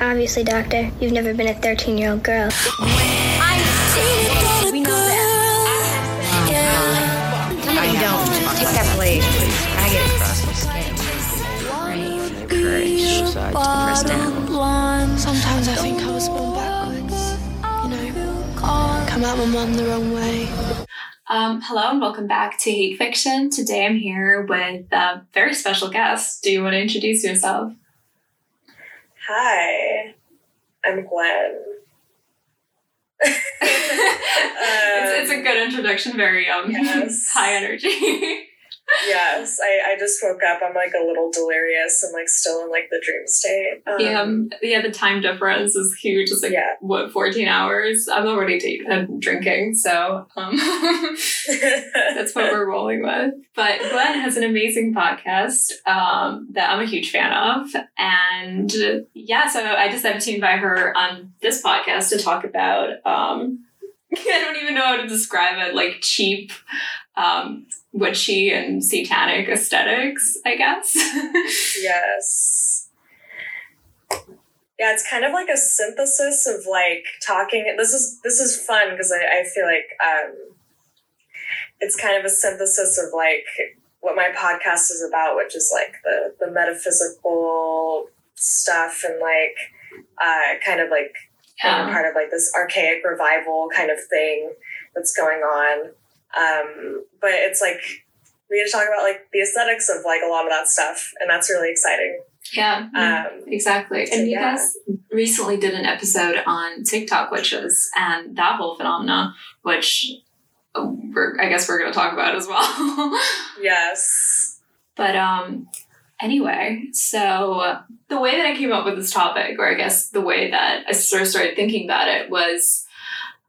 Obviously, Doctor, you've never been a 13 year old girl. We know that. I don't. Take that blade, please. I get across the skin. Great. Courage. So I press down. Sometimes I think I was born backwards. You know, come at my mum the wrong way. Um, hello and welcome back to Hate Fiction. Today I'm here with a very special guest. Do you want to introduce yourself? Hi, I'm Gwen. it's, it's a good introduction, very um, Yes. high energy. Yes, I, I just woke up. I'm like a little delirious and like still in like the dream state. Um, yeah, um, yeah, the time difference is huge. It's like, Yeah. what, 14 hours? I'm already t- drinking, so um, that's what we're rolling with. But Gwen has an amazing podcast um, that I'm a huge fan of. And yeah, so I decided to invite her on this podcast to talk about, um, I don't even know how to describe it, like cheap, um, witchy and satanic aesthetics, I guess. yes. Yeah, it's kind of like a synthesis of like talking. This is this is fun because I, I feel like um, it's kind of a synthesis of like what my podcast is about, which is like the the metaphysical stuff and like uh, kind of like a part of like this archaic revival kind of thing that's going on. Um, but it's like we get to talk about like the aesthetics of like a lot of that stuff, and that's really exciting. Yeah, Um, exactly. so And you yeah. guys recently did an episode on TikTok witches and that whole phenomena, which uh, we're, I guess we're going to talk about as well. Yes. but um, anyway, so the way that I came up with this topic, or I guess the way that I sort of started thinking about it, was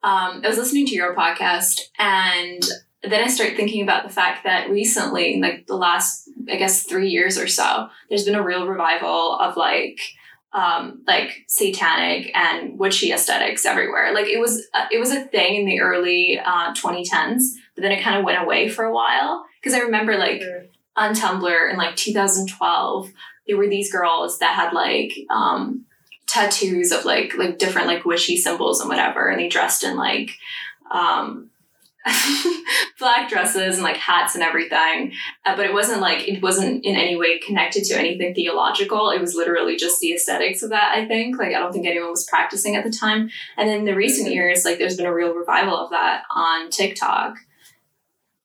um, I was listening to your podcast and then I started thinking about the fact that recently, like the last, I guess, three years or so, there's been a real revival of like, um, like satanic and witchy aesthetics everywhere. Like it was, uh, it was a thing in the early uh, 2010s, but then it kind of went away for a while. Because I remember like on Tumblr in like 2012, there were these girls that had like um, tattoos of like like different like witchy symbols and whatever, and they dressed in like um, black dresses and like hats and everything. Uh, but it wasn't like it wasn't in any way connected to anything theological. It was literally just the aesthetics of that. I think like I don't think anyone was practicing at the time. And in the recent years, like there's been a real revival of that on TikTok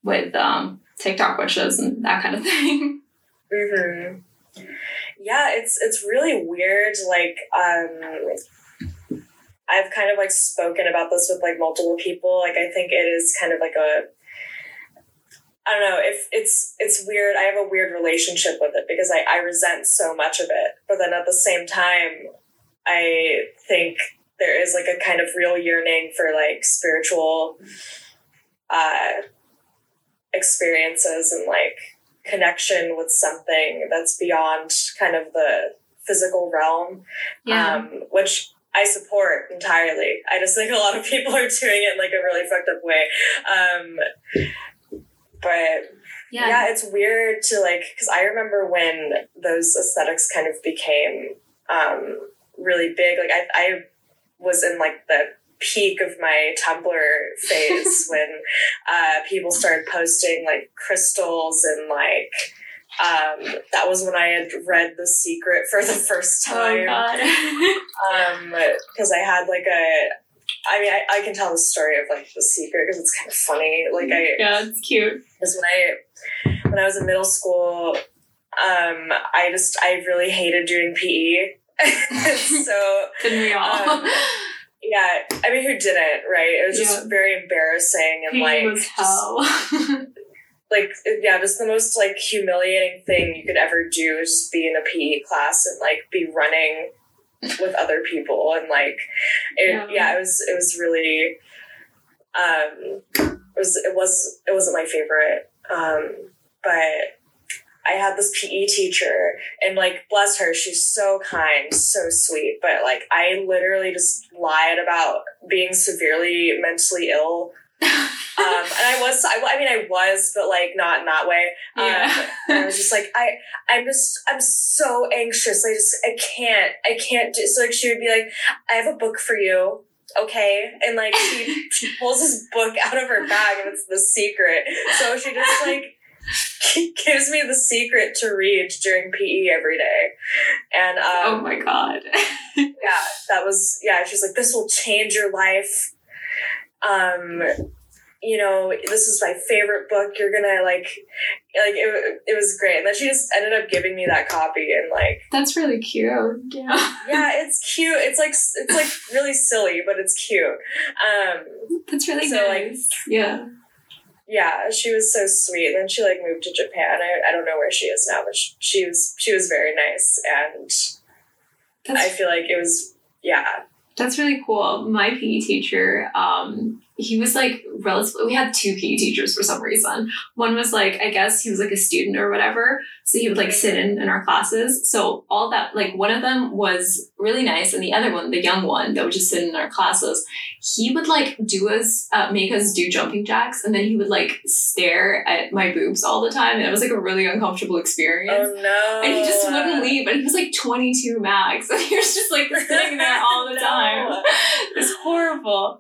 with um, TikTok witches and that kind of thing. hmm Yeah, it's it's really weird. Like, um, I've kind of like spoken about this with like multiple people. Like, I think it is kind of like a I don't know if it's it's weird. I have a weird relationship with it because I, I resent so much of it. But then at the same time, I think there is like a kind of real yearning for like spiritual uh, experiences and like connection with something that's beyond kind of the physical realm, um, which I support entirely. I just think a lot of people are doing it in like a really fucked up way. Um, but yeah. yeah. it's weird to like because I remember when those aesthetics kind of became um, really big. Like I, I was in like the peak of my Tumblr phase when uh, people started posting like crystals and like um, that was when I had read The Secret for the first Oh time god. um because i had like a i mean I, I can tell the story of like the secret because it's kind of funny like i yeah, it's cute. because when i when i was in middle school um i just i really hated doing pe so Didn't we all? Um, yeah i mean who didn't right it was just Yeah. very embarrassing and He like was just, like yeah just the most like humiliating thing you could ever do is just be in a pe class and like be running with other people and like it, Yeah. yeah. it was it was really um it was it was it wasn't my favorite um but I had this PE teacher and like bless her, she's so kind, so sweet, but like I literally just lied about being severely mentally ill um, and I was, I, I mean, I was, but like not in that way. Um, Yeah. I was just like, I, I'm just, I'm so anxious. I just, I can't, I can't do. So like, she would be like, I have a book for you. Okay. And like, she, she pulls this book out of her bag and it's the secret. So she just like, gives me the secret to read during PE every day. And, um, oh my god. yeah, that was yeah. She's like, this will change your life. Um, you know, this is my favorite book. You're gonna like, like it. It was great, and then she just ended up giving me that copy, and like, That's really cute. Yeah. yeah, it's cute. It's like it's like really silly, but it's cute. Um, That's really So, like- nice. yeah. Yeah, she was so sweet. And then she like moved to Japan. I, I don't know where she is now, but she, she was she was very nice, and I feel like it was yeah. That's really cool. My PE teacher, um, he was like relatively, we had two PE teachers for some reason. One was like, I guess he was like a student or whatever. So he would like sit in, in our classes. So all that, like one of them was really nice. And the other one, the young one that would just sit in our classes, he would like do us, uh, make us do jumping jacks. And then he would like stare at my boobs all the time. And it was like a really uncomfortable experience. Oh no! And he just wouldn't leave. And he was like 22 max. And he was just like sitting there all the No. time. It's horrible.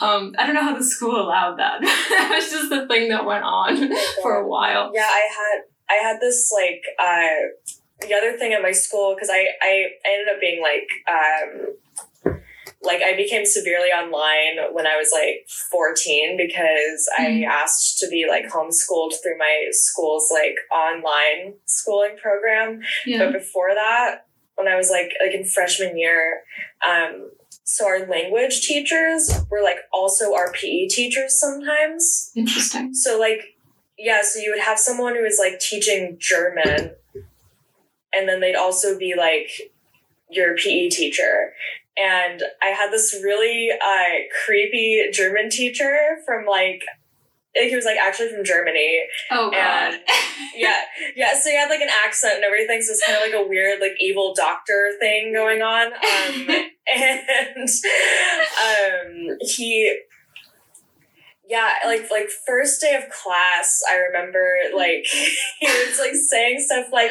Um, I don't know how the school allowed that. that was just the thing that went on for a while. Yeah, I had I had this like uh the other thing at my school because I, I I ended up being like um like I became severely online when I was like 14 because I Mhm. asked to be like homeschooled through my school's like online schooling program. Yeah. But before that, when I was like like in freshman year, um so our language teachers were like also our PE teachers sometimes. Interesting. So like yeah, so you would have someone who was like teaching German and then they'd also be like your PE teacher. And I had this really uh, creepy German teacher from like he was like actually from Germany. Oh, God. And- Yeah, yeah. So he had like an accent and everything. So it's kind of like a weird like evil doctor thing going on. Um, and um, he yeah like like first day of class i remember like he was like saying stuff like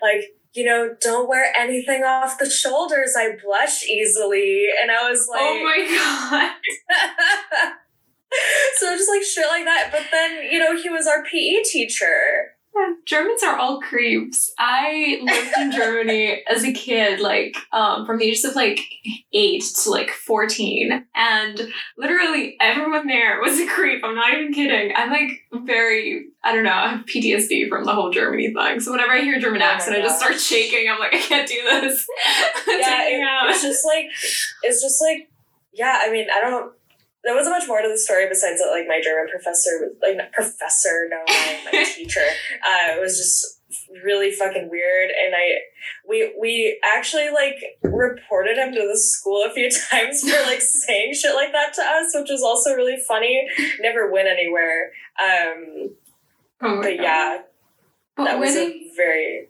like you know don't wear anything off the shoulders i blush easily and i was like oh my God. so just like shit like that but then you know he was our pe teacher Germans are all creeps. I lived in Germany as a kid, like um, from the ages of like eight to like 14. And literally everyone there was a creep. I'm not even kidding. I'm like very, I don't know, I have PTSD from the whole Germany thing. So whenever I hear a German Oh accent, I just start shaking. I'm like, I can't do this. yeah it- it's just like it's just like yeah i mean i don't there wasn't much more to the story besides that like my german professor was like not professor no my, my teacher uh was just really fucking weird and i we we actually like reported him to the school a few times for like saying shit like that to us which was also really funny never went anywhere um Oh but God. yeah But that was they a very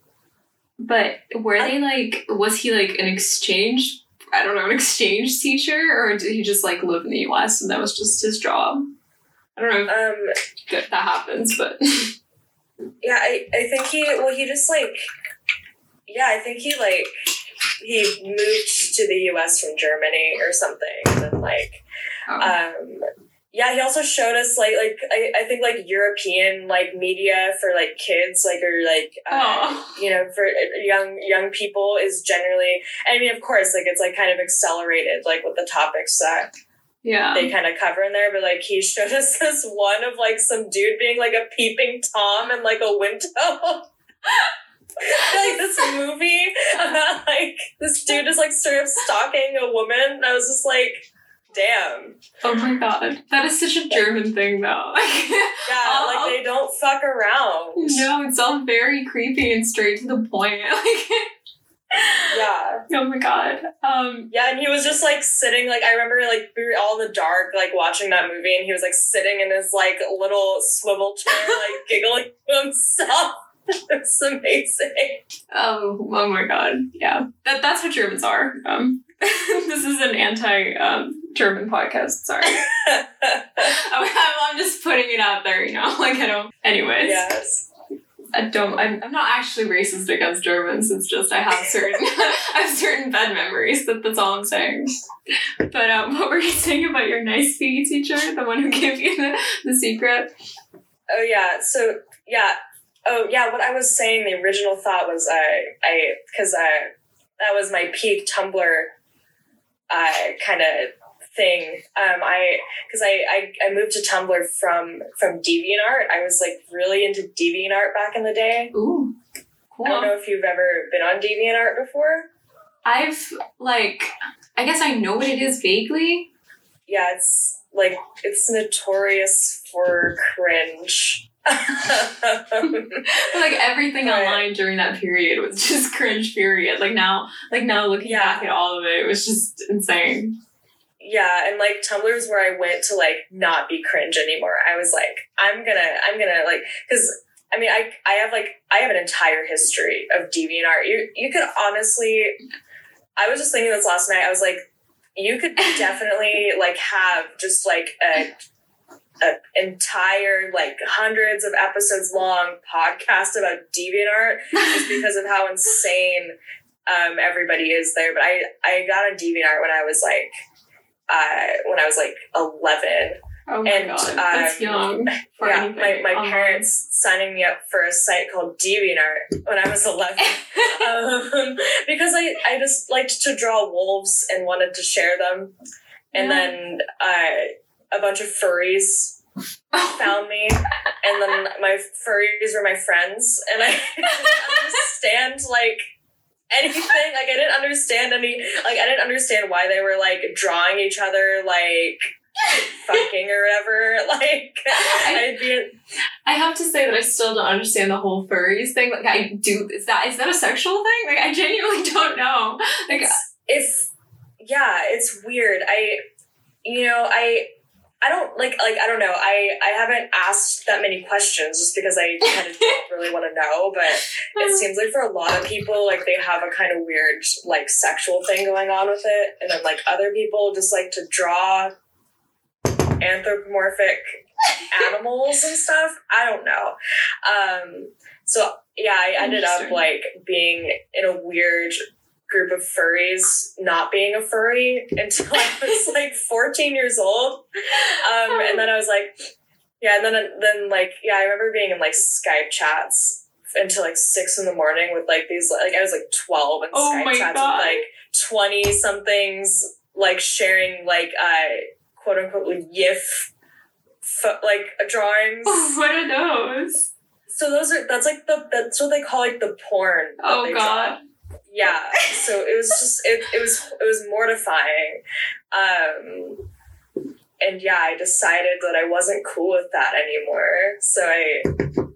But were they like, was he like an exchange, I don't know, an exchange teacher, or did he just like live in the US and that was just his job? I don't know if um that, that happens, but Yeah, I, I think he well he just like yeah, I think he like he moved to the US from Germany or something and like oh, um yeah, he also showed us like like I, I think like European like media for like kids like or like uh, you know for young young people is generally I mean of course like it's like kind of accelerated like with the topics that yeah. they kind of cover in there, but like he showed us this one of like some dude being like a peeping tom and like a window. like this movie about like this dude is like sort of stalking a woman. And I was just like, damn. Oh my god. That is such a German thing though. Yeah, like they don't fuck around. no, it's all very creepy and straight to the point. Like Yeah. Oh my god. Um Yeah, and he was just like sitting, like I remember, like we were all in the dark, like watching that movie, and he was like sitting in his like little swivel chair, like giggling to himself. it's amazing. Oh, oh my god. Yeah. That that's what Germans are. Um this is an anti um German podcast. Sorry. I'm, I'm just putting it out there, you know? Like, I don't. Anyways. yes. I don't. I'm, I'm not actually racist against Germans. It's just I have certain I have certain bad memories. That that's all I'm saying. But um, what were you saying about your nice PE teacher, the one who gave you the, the secret? Oh yeah. So yeah. Oh yeah. What I was saying, the original thought was I I because I that was my peak Tumblr uh, kind of thing. Um, I because I, I I moved to Tumblr from from DeviantArt. I was like really into DeviantArt back in the day. Ooh, cool. I don't know if you've ever been on DeviantArt before. I've like I guess I know what it is vaguely. Yeah, it's like it's notorious for cringe. Like everything Right. online during that period was just cringe. Period. Like now, like now looking Yeah. back at all of it, it was just insane. yeah, and like Tumblr's where I went to like not be cringe anymore. I was like, I'm gonna, I'm gonna like, because I mean, I I have like I have an entire history of DeviantArt. You you could honestly, I was just thinking this last night. I was like, you could definitely like have just like a. An entire like hundreds of episodes long podcast about DeviantArt just because of how insane um, everybody is there. But I I got on DeviantArt when I was like uh, when I was like eleven. Oh my And, god, that's um, young. For yeah, anything my, my online. parents signing me up for a site called DeviantArt when I was eleven. um, because I, I just liked to draw wolves and wanted to share them. And Yeah. then uh, a bunch of furries found me, and then my furries were my friends, and I didn't understand like anything. Like I didn't understand any. Like I didn't understand why they were like drawing each other like fucking or whatever. Like I'd be I have to say that I still don't understand the whole furries thing. Like I do is that is that a sexual thing? Like I genuinely don't know. Like if yeah, it's weird. I you know I. I don't like like I don't know. I I haven't asked that many questions just because I kind of don't really want to know. But it seems like for a lot of people, like they have a kind of weird like sexual thing going on with it, and then like other people just like to draw anthropomorphic animals and stuff. I don't know. Um, so yeah, I ended up like being in a weird group of furries, not being a furry until I was like 14 years old. Um, and then I was like, yeah, and then then like yeah, I remember being in like Skype chats until like six in the morning with like these like I was like 12 and Oh Skype chats God. with like 20 somethings like sharing like uh quote unquote like GIF fo- like drawings. what are those? So those are that's like the that's what they call like the porn. Oh god. draw. Yeah. So it was just it, it was it was mortifying. Um and yeah, I decided that I wasn't cool with that anymore. So I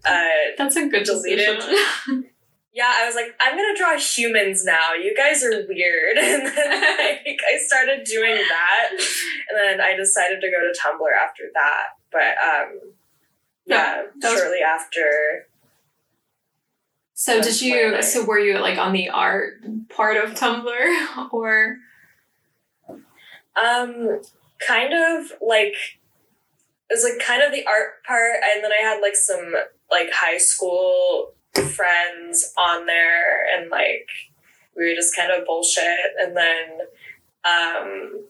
uh That's a good Deleted. decision. yeah, I was like, I'm gonna draw humans now. You guys are weird. And then like I started doing that. And then I decided to go to Tumblr after that. But um yeah, was- shortly after so That's did you I- so were you like on the art part of Tumblr or? Um, kind of like it was like kind of the art part, and then I had like some like high school friends on there, and like we were just kind of bullshit, and then um,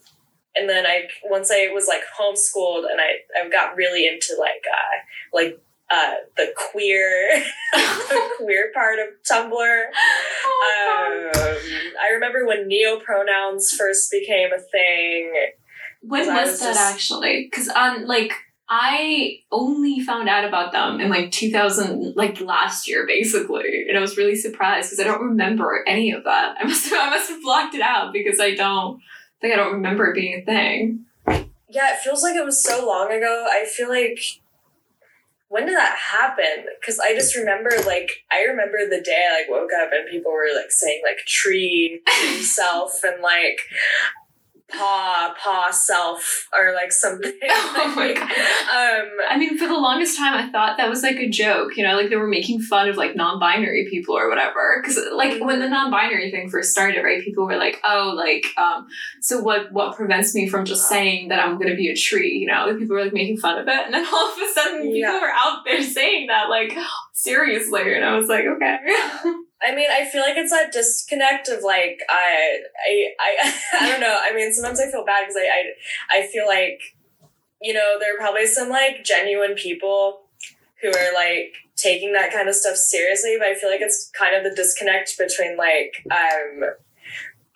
and then I once I was like homeschooled, and I I got really into like uh like uh the queer the queer part of Tumblr. Oh, Um, I remember when neo pronouns first became a thing. When was, was that just- actually? Because on like I only found out about them in like 2000, like last year, basically, and I was really surprised because I don't remember any of that. I must have, I must have blocked it out because I don't think I don't remember it being a thing. Yeah, it feels like it was so long ago. I feel like when did that happen? Because I just remember, like, I remember the day I like woke up and people were like saying like "tree" self and like paw paw self or like something. Oh my God. Um, I mean, for the longest time, I thought that was like a joke, you know, like they were making fun of like non binary people or whatever. Because, like, when the non binary thing first started, right, people were like, oh, like, um, so what, what prevents me from just saying that I'm going to be a tree, you know? Like, people were like making fun of it. And then all of a sudden, people Yeah. were out there saying that, like, seriously. And I was like, okay. I mean, I feel like it's that disconnect of like I I I, I don't know. I mean, sometimes I feel bad because I, I I feel like you know there are probably some like genuine people who are like taking that kind of stuff seriously, but I feel like it's kind of the disconnect between like um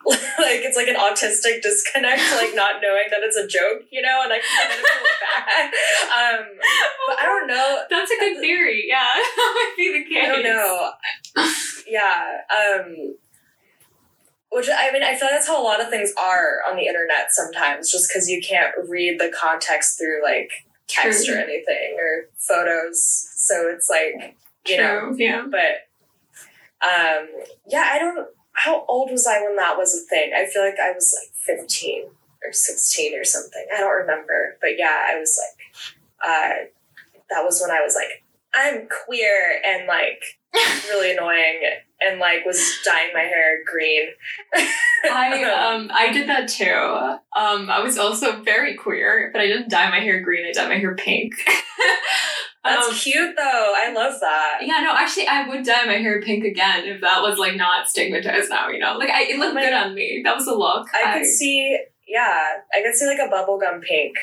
like it's like an autistic disconnect, like not knowing that it's a joke, you know, and I kind of feel bad. Um, but I don't know. That's a good theory. Yeah, that might be the case. I don't know. yeah. Um which I mean I feel like that's how a lot of things are on the internet sometimes, just because you can't read the context through like text True. or anything or photos. So it's like you know Yeah. but um yeah, I don't how old was I when that was a thing? I feel like I was like 15 or 16 or something. I don't remember. But yeah, I was like uh that was when I was like I'm queer and like really annoying and like was dyeing my hair green. I um I did that too. Um I was also very queer, but I didn't dye my hair green. I dyed my hair pink. That's Um, cute though. I love that. yeah, no, actually, I would dye my hair pink again if that was like not stigmatized now. You know, like I, it looked my- good on me. That was a look. I could see yeah, I could see like a bubblegum pink.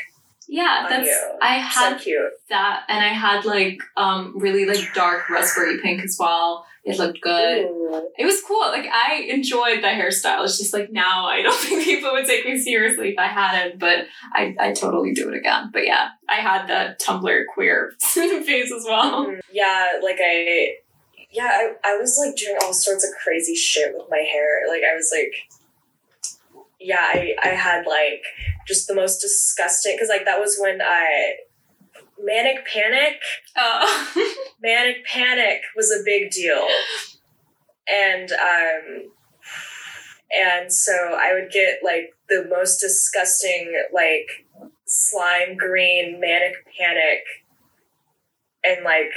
yeah, that's you. I So cute. that, and I had like um really like dark raspberry pink as well. It looked good. Ooh. It was cool. Like I enjoyed the hairstyle. It's just like now I don't think people would take me seriously if I had it, but I I totally do it again. But yeah, I had that Tumblr queer phase as well. Mhm. Yeah, like I yeah, I, I was like doing all sorts of crazy shit with my hair. Like I was like yeah, I, I had like just the most disgusting because like that was when I manic panic? Uh, manic panic was a big deal. And um and so i would get like the most disgusting like slime green manic panic. And like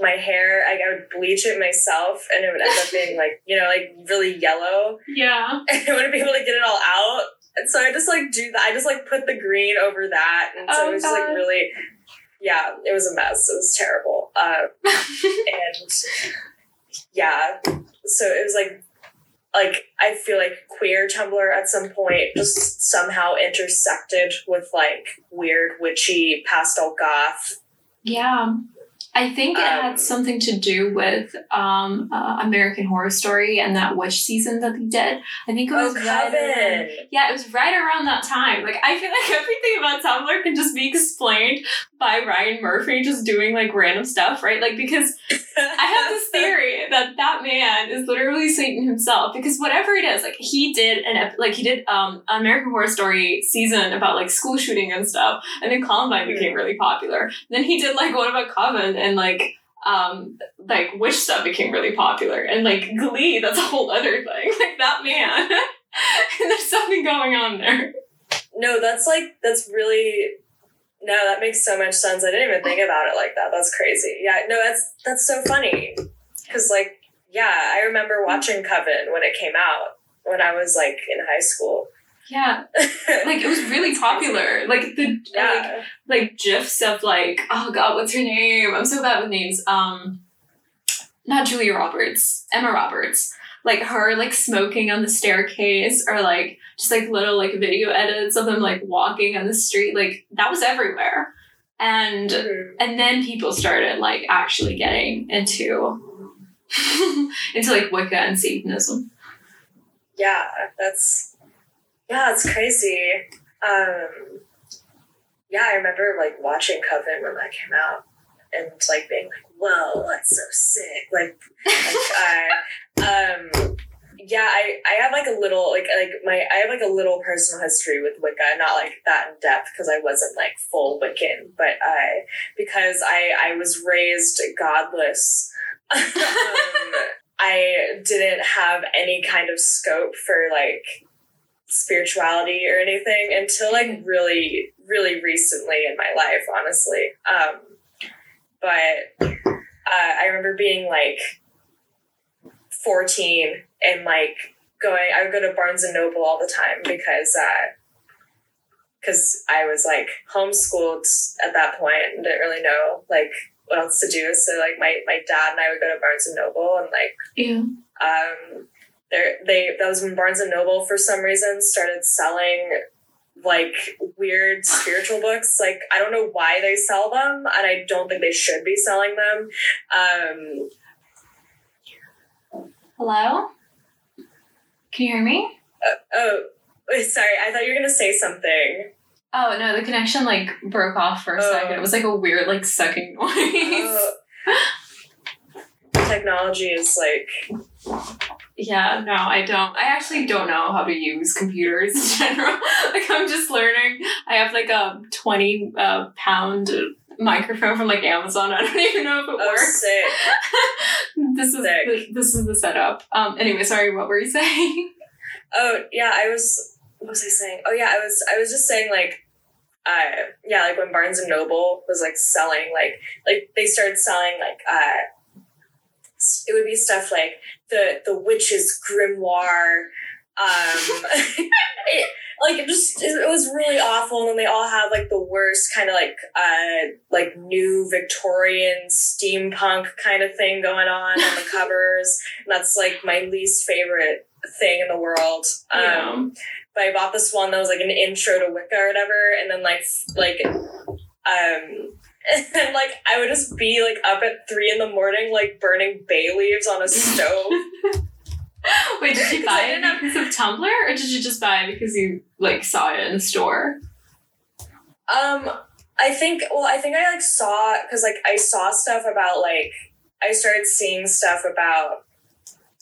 my hair I, I would bleach it myself and it would end up being like you know like really yellow. Yeah. and I wouldn't be able to get it all out. And so I just like do that. I just like put the green over that. And so Oh, it was just like really, yeah, it was a mess. It was terrible. Um, and yeah, so it was like, like I feel like queer Tumblr at some point just somehow intersected with like weird witchy pastel goth. Yeah. I think it Um, had something to do with um, uh, American Horror Story and that Wish season that they did. I think it Oh, was right around- Coven. yeah, it was right around that time. Like I feel like everything about Tumblr can just be explained by Ryan Murphy just doing like random stuff, right? Like because I have this theory that that man is literally Satan himself because whatever it is, like he did an ep- like he did um an American Horror Story season about like school shooting and stuff, and then Columbine became really popular. Then he did like one about Coven and like um like witch stuff became really popular, and like Glee that's a whole other thing. Like that man, and there's something going on there. No, that's like that's really no, that makes so much sense. I didn't even think about it like that. That's crazy. Yeah, no, that's that's so funny. Cause like, yeah, I remember watching Coven when it came out when I was like in high school. Yeah, like it was really popular. Like the like yeah, like gifs of like oh god what's her name? I'm so bad with names. Um not julia roberts emma roberts. Like her like smoking on the staircase or like just like little like video edits of them like walking on the street. Like that was everywhere. And Mhm. and then people started like actually getting into into like wicca and satanism. Yeah, that's yeah, it's crazy. Um, yeah, I remember like watching Coven when that came out and like being like, "Whoa, that's so sick!" Like, I, um, yeah, I I have like a little like like my I have like a little personal history with Wicca, not like that in depth because I wasn't like full Wiccan, but I because I I was raised godless. um, I didn't have any kind of scope for like spirituality or anything until like really, really recently in my life, honestly. Um, but uh, I remember being like 14 and like going, I would go to Barnes and Noble all the time because, uh, because I was like homeschooled at that point and didn't really know like what else to do. So like my, my dad and I would go to Barnes and Noble and like Yeah. um there they that was when Barnes and Noble for some reason started selling like weird spiritual books. Like I don't know why they sell them and I don't think they should be selling them. Um Hello? Can you hear me? oh sorry, I thought you were gonna say something. Oh no, the connection like broke off for a Oh. second. It was like a weird like sucking noise. Oh. Technology is like Yeah, no, I don't. I actually don't know how to use computers in general. like I'm just learning. I have like a twenty uh, pound microphone from like Amazon. I don't even know if it oh works. sick. this is Sick. the, this is the setup. Um. Anyway, sorry. What were you saying? Oh yeah, I was. What was I saying? Oh yeah, I was. I was just saying like, uh, yeah, like when Barnes and Noble was like selling like like they started selling like uh, it would be stuff like the the witch's grimoire. Um, it, like it just it, it was really awful, and then they all had like the worst kind of like uh like new Victorian steampunk kind of thing going on on the covers. And that's like my least favorite thing in the world. Yeah. Um, but I bought this one that was like an intro to Wicca or whatever, and then like like um. And like I would just be like up at three in the morning, like burning bay leaves on a stove. Wait, did you buy it because of Tumblr, or did you just buy it because you like saw it in the store? Um, I think. Well, I think I like saw because like I saw stuff about like I started seeing stuff about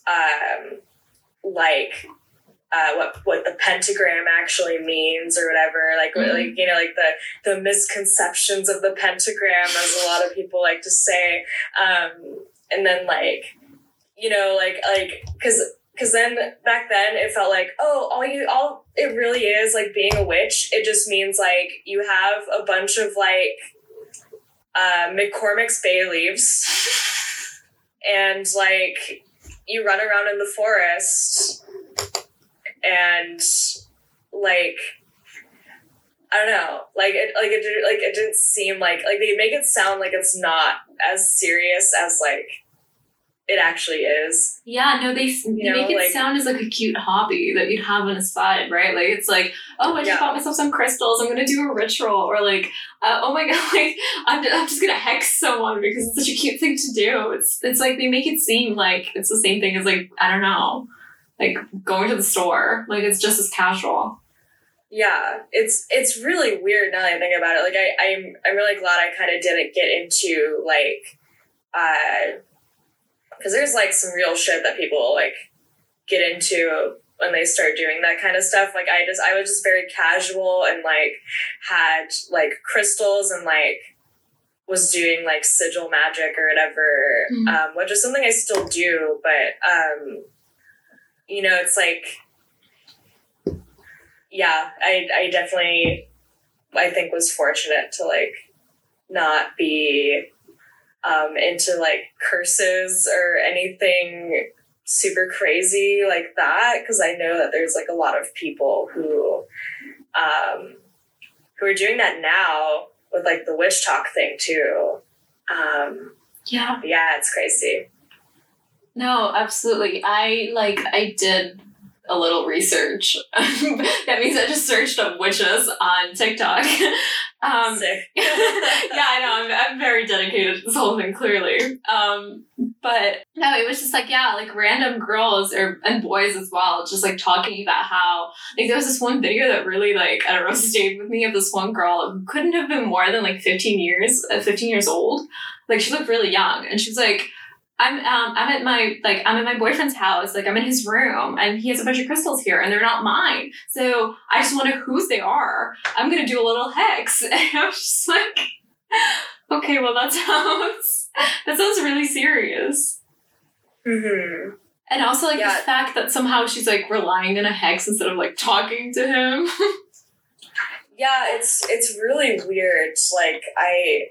um like uh what what the pentagram actually means or whatever like Mhm. like you know like the the misconceptions of the pentagram as a lot of people like to say um and then like you know like like because because then back then it felt like oh all you all it really is like being a witch it just means like you have a bunch of like uh, mccormick's bay leaves and like you run around in the forest and like I don't know, like it, like it, like it didn't seem like like they make it sound like it's not as serious as like it actually is. Yeah, no, they, they know, make it like- sound as like a cute hobby that you'd have on the side, right? Like it's like, oh, I just Yeah. bought myself some crystals. I'm gonna do a ritual, or like, uh, oh my god, like I'm, ju- I'm just gonna hex someone because it's such a cute thing to do. It's it's like they make it seem like it's the same thing as like I don't know, like going to the store. Like it's just as casual. Yeah, it's it's really weird now that I think about it. Like I I'm I'm really glad I kind of didn't get into like uh because there's like some real shit that people like get into when they start doing that kind of stuff. Like I just I was just very casual and like had like crystals and like was doing like sigil magic or whatever, Mhm. um, which is something I still do, but um you know, it's like yeah, I I definitely I think was fortunate to like not be um into like curses or anything super crazy like that because I know that there's like a lot of people who um who are doing that now with like the WitchTok thing too. Um Yeah. yeah, it's crazy. No, absolutely. I like I did a little research. that means I just searched up witches on TikTok. um, Sick. yeah, I know. I'm, I'm very dedicated to this whole thing, clearly. Um, but no, it was just like yeah, like random girls or and boys as well, just like talking about how like there was this one video that really like I don't know stayed with me of this one girl who couldn't have been more than like 15 years, uh, 15 years old. Like she looked really young, and she was like. I'm um I'm at my like I'm at my boyfriend's house, like I'm in his room and he has a bunch of crystals here and they're not mine. So I just wonder whose they are. I'm gonna do a little hex. And I was just like Okay, well that sounds that sounds really serious. Mm-hmm. And also like Yeah. the fact that somehow she's like relying on a hex instead of like talking to him. yeah it's it's really weird like i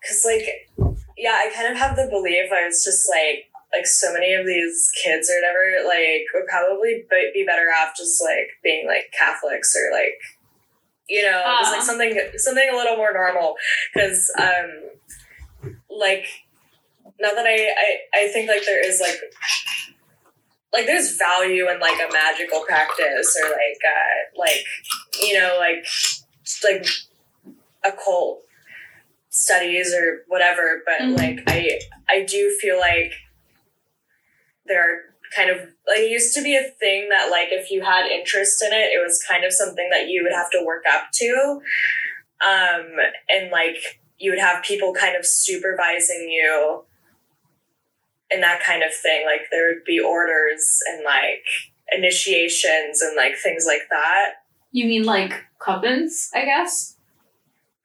because like yeah i kind of have the belief i was just like like so many of these kids or whatever like would probably be be better off just like being like catholics or like you know just like Ah. something something a little more normal because um like now that I, I i think like there is like like there's value in like a magical practice or like uh like you know like like occult studies or whatever but Mhm. like i i do feel like there are kind of like it used to be a thing that like if you had interest in it it was kind of something that you would have to work up to um and like you would have people kind of supervising you and that kind of thing like there would be orders and like initiations and like things like that you mean like covens, I guess?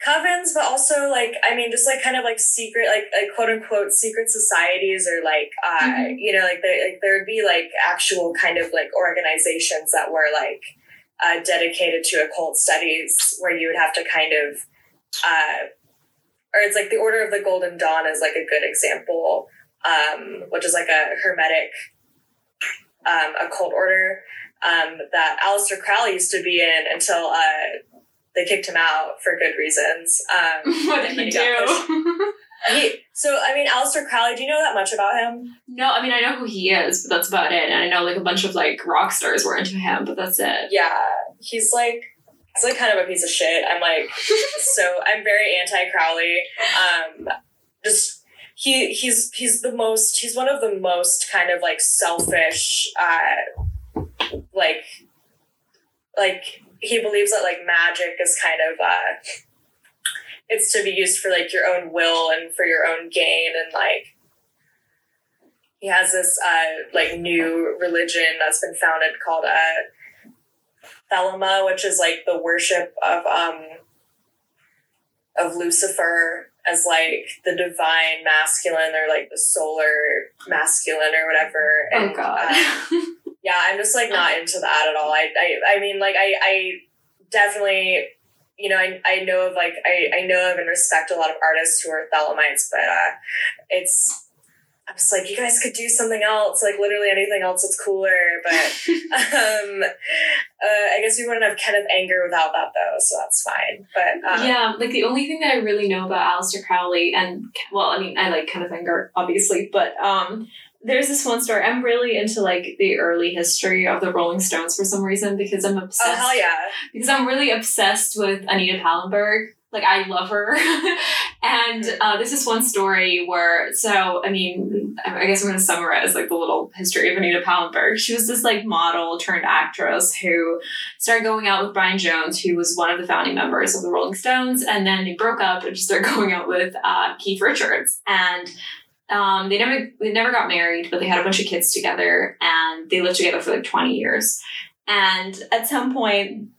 Covens but also like i mean just like kind of like secret like like quote unquote secret societies or like uh Mhm. you know like there like there would be like actual kind of like organizations that were like uh dedicated to occult studies where you would have to kind of uh or it's like the order of the golden dawn is like a good example um which is like a hermetic um occult order um that Aleister Crowley used to be in until uh they kicked him out for good reasons. Um, what did he got do? He, so, I mean, Aleister Crowley, do you know that much about him? no, I mean I know who he is, but that's about it. And I know like a bunch of like rock stars were into him, but that's it. Yeah, he's like, he's like kind of a piece of shit. I'm like, so I'm very anti Crowley. Um, just he he's he's the most he's one of the most kind of like selfish uh like like he believes that like magic is kind of uh it's to be used for like your own will and for your own gain and like he has this uh like new religion that's been founded called uh Thelema, which is like the worship of um of Lucifer as like the divine masculine or like the solar masculine or whatever. Oh And, god. uh, yeah, I'm just like not into that at all. I I, I mean like I, I definitely you know, I, I know of like I, I know of and respect a lot of artists who are Thelemites, but uh it's I'm just like, you guys could do something else, like literally anything else that's cooler. But um uh, I guess we wouldn't have Kenneth Anger without that though, so that's fine. But um, yeah, like the only thing that I really know about Aleister Crowley and well, I mean, I like Kenneth Anger, obviously, but um, there's this one story. I'm really into like the early history of the Rolling Stones for some reason because I'm obsessed. oh hell yeah. Because I'm really obsessed with Anita Pallenberg. Like I love her, and uh, there's this one story where. So I mean, I guess I'm going to summarize like the little history of Anita Pallenberg. She was this like model turned actress who started going out with Brian Jones, who was one of the founding members of the Rolling Stones, and then they broke up and she started going out with uh, Keith Richards, and um, they never they never got married, but they had a bunch of kids together, and they lived together for like twenty years. And at some point,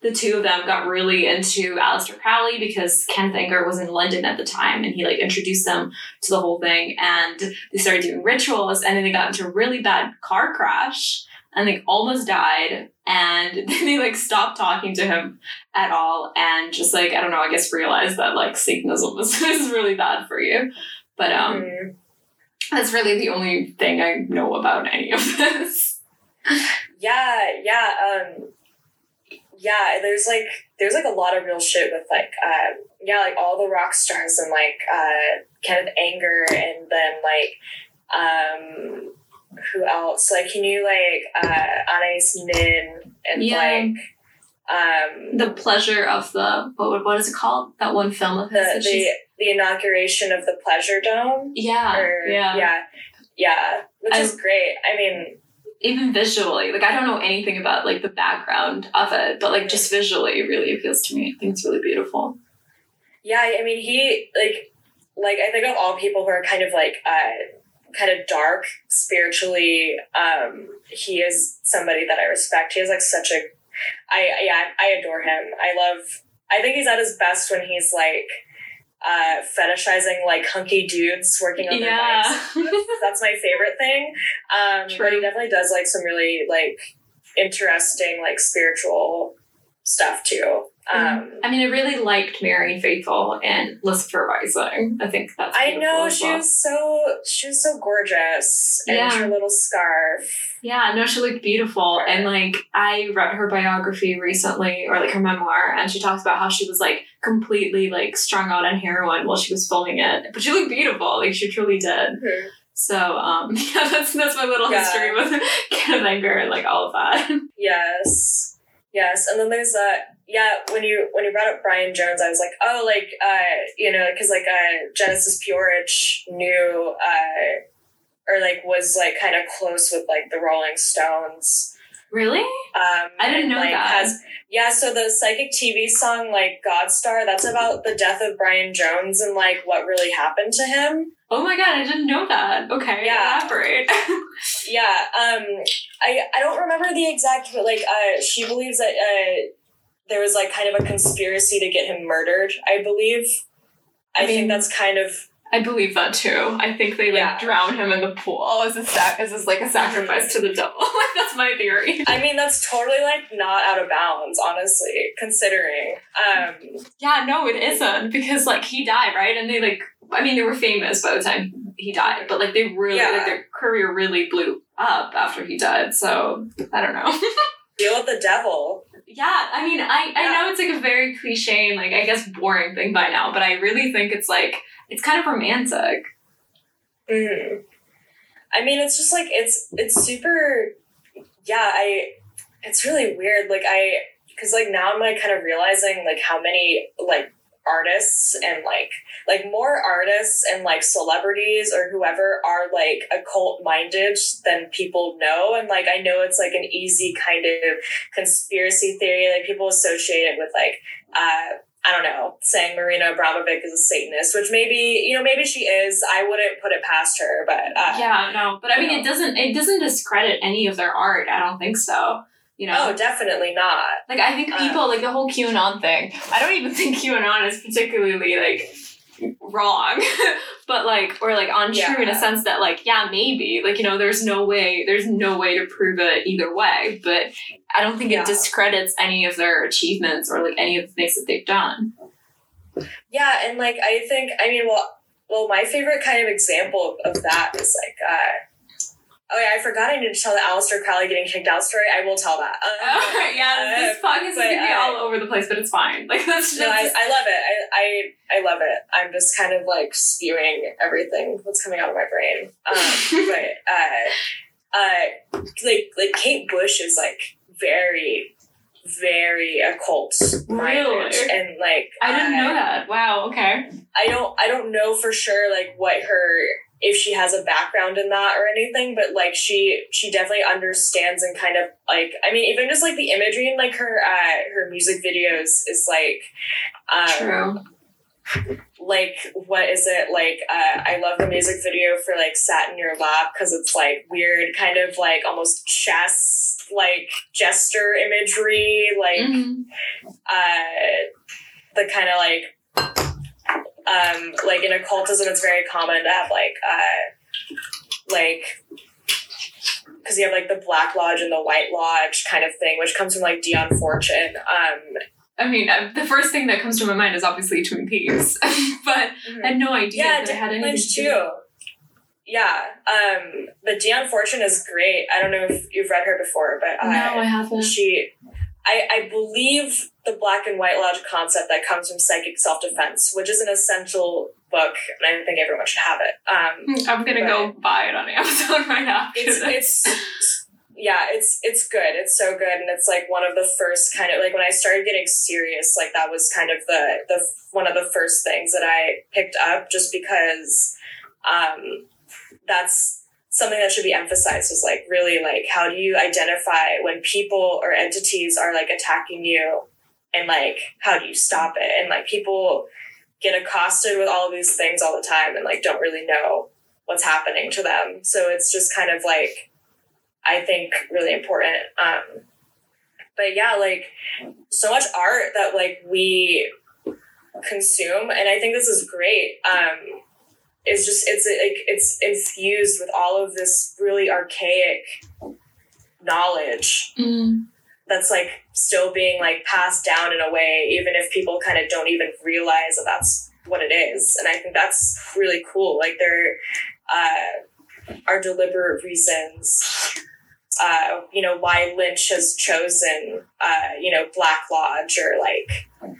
the two of them got really into Aleister Crowley because Kenneth Anger was in London at the time, and he like introduced them to the whole thing, and they started doing rituals, and then they got into a really bad car crash and they almost died and then they like stopped talking to him at all and just like i don't know i guess realized that like satanism was, is really bad for you but um Mm. that's really the only thing i know about any of this Yeah, yeah, um yeah, there's like there's like a lot of real shit with like uh yeah, like all the rock stars and like uh of Anger and then like um who else? Like he knew like uh Anais Nin and Yeah. like um the pleasure of the what, what is it called that one film of his the that the, the inauguration of the Pleasure Dome. yeah Or, yeah yeah. Yeah. Which I- is great. I mean even visually like i don't know anything about like the background of it but like just visually it really appeals to me i think it's really beautiful Yeah, I mean he like like I think of all people who are kind of like uh kind of dark spiritually, um, he is somebody that I respect. He is like such a I yeah, I adore him. I love I think he's at his best when he's like uh, fetishizing like hunky dudes working on their Yeah. bikes. That's, that's my favorite thing. Um, but he definitely does like some really like interesting like spiritual stuff too. Um, I mean, I really liked Marianne Faithfull and Lucifer Rising. I think that's. I know she well. was so she was so gorgeous and Yeah. her little scarf. Yeah, no, she looked beautiful. And like, I read her biography recently, or like her memoir, and she talks about how she was like completely like strung out on heroin while she was filming it. But she looked beautiful, like she truly did. Mhm. So, um, yeah, that's that's my little Yeah. history with Kenneth Anger and like all of that. Yes, yes, and then there's a yeah. When you when you brought up Brian Jones, I was like, oh, like uh, you know, because like uh, Genesis P-Orridge knew uh, or like was like kind of close with like the Rolling Stones. really? Um, I didn't know like, that. Has, yeah, so the psychic TV song like "God Star" that's about the death of Brian Jones and like what really happened to him. Oh my god, I didn't know that. Okay, Yeah. elaborate. Yeah, um, I I don't remember the exact, but like uh, she believes that uh, there was like kind of a conspiracy to get him murdered. I believe. I, I mean- think that's kind of I believe that too. I think they like Yeah. drown him in the pool as a sac as is like a sacrifice to the devil. like that's my theory. I mean, that's totally like not out of bounds, honestly, considering. Um, Yeah, no, it isn't because like he died, right? And they like, I mean, they were famous by the time he died, but like they really, Yeah. like their career really blew up after he died. So I don't know. deal with the devil. yeah, I mean, I I Yeah. know it's like a very cliche and like I guess boring thing by now, but I really think it's like it's kind of romantic. hmm I mean, it's just like it's it's super. Yeah, I. It's really weird. Like I, because like now I'm like kind of realizing like how many like artists and like like more artists and like celebrities or whoever are like occult minded than people know and like i know it's like an easy kind of conspiracy theory like people associate it with like uh I don't know, saying Marina Abramovic is a Satanist, which maybe, you know, maybe she is. I wouldn't put it past her, but uh, yeah, no, but I mean, you it doesn't it doesn't discredit any of their art. I don't think so. You know, Oh, definitely not. Like I think Uh, people like the whole QAnon thing. I don't even think QAnon is particularly like wrong, but like or like untrue in a sense that like yeah maybe like you know there's no way there's no way to prove it either way. But I don't think Yeah. it discredits any of their achievements or like any of the things that they've done. Yeah, and like I think I mean, well, well, my favorite kind of example of, of that is like, uh, oh yeah, I forgot I need to tell the Aleister Crowley getting kicked out story. I will tell that. Uh, yeah, this uh, podcast is gonna be uh, all over the place, but it's fine. Like that's just no, I, I love it. I, I I love it. I'm just kind of like spewing everything that's coming out of my brain. Um, but uh, uh, like like Kate Bush is like very very occult minded Really? and like I didn't know that. Wow. Okay. I don't I don't know for sure like what her if she has a background in that or anything, but like she she definitely understands and kind of like I mean even just like the imagery in like her uh her music videos is like um True. like what is it like uh I love the music video for like Sat in Your Lap because it's like weird kind of like almost chess like gesture imagery like Mhm. uh, the kind of like um, like in occultism it's very common to have like uh, like because you have like the black lodge and the white lodge kind of thing which comes from like dion fortune um, I mean, uh, the first thing that comes to my mind is obviously Twin Peaks, but I had no idea yeah that it had anything Lynch to do. too yeah um, but dion fortune is great i don't know if you've read her before but uh, No, I haven't. she I, I believe the black and white lodge concept that comes from psychic self-defense which is an essential book and i think everyone should have it um, I'm gonna go buy it on Amazon right now. it's it's yeah it's it's good it's so good and it's like one of the first kind of like when i started getting serious like that was kind of the the one of the first things that i picked up just because um that's something that should be emphasized is like really like how do you identify when people or entities are like attacking you and like how do you stop it? And like people get accosted with all of these things all the time and like don't really know what's happening to them. So it's just kind of like i think really important. Um but yeah like so much art that like we consume, and I think this is great. Um, is just it's like it's infused with all of this really archaic knowledge Mm. that's like still being like passed down in a way, even if people kind of don't even realize that that's what it is. And I think that's really cool. Like there uh, are deliberate reasons. Uh, you know why Lynch has chosen, uh, you know, Black Lodge or like,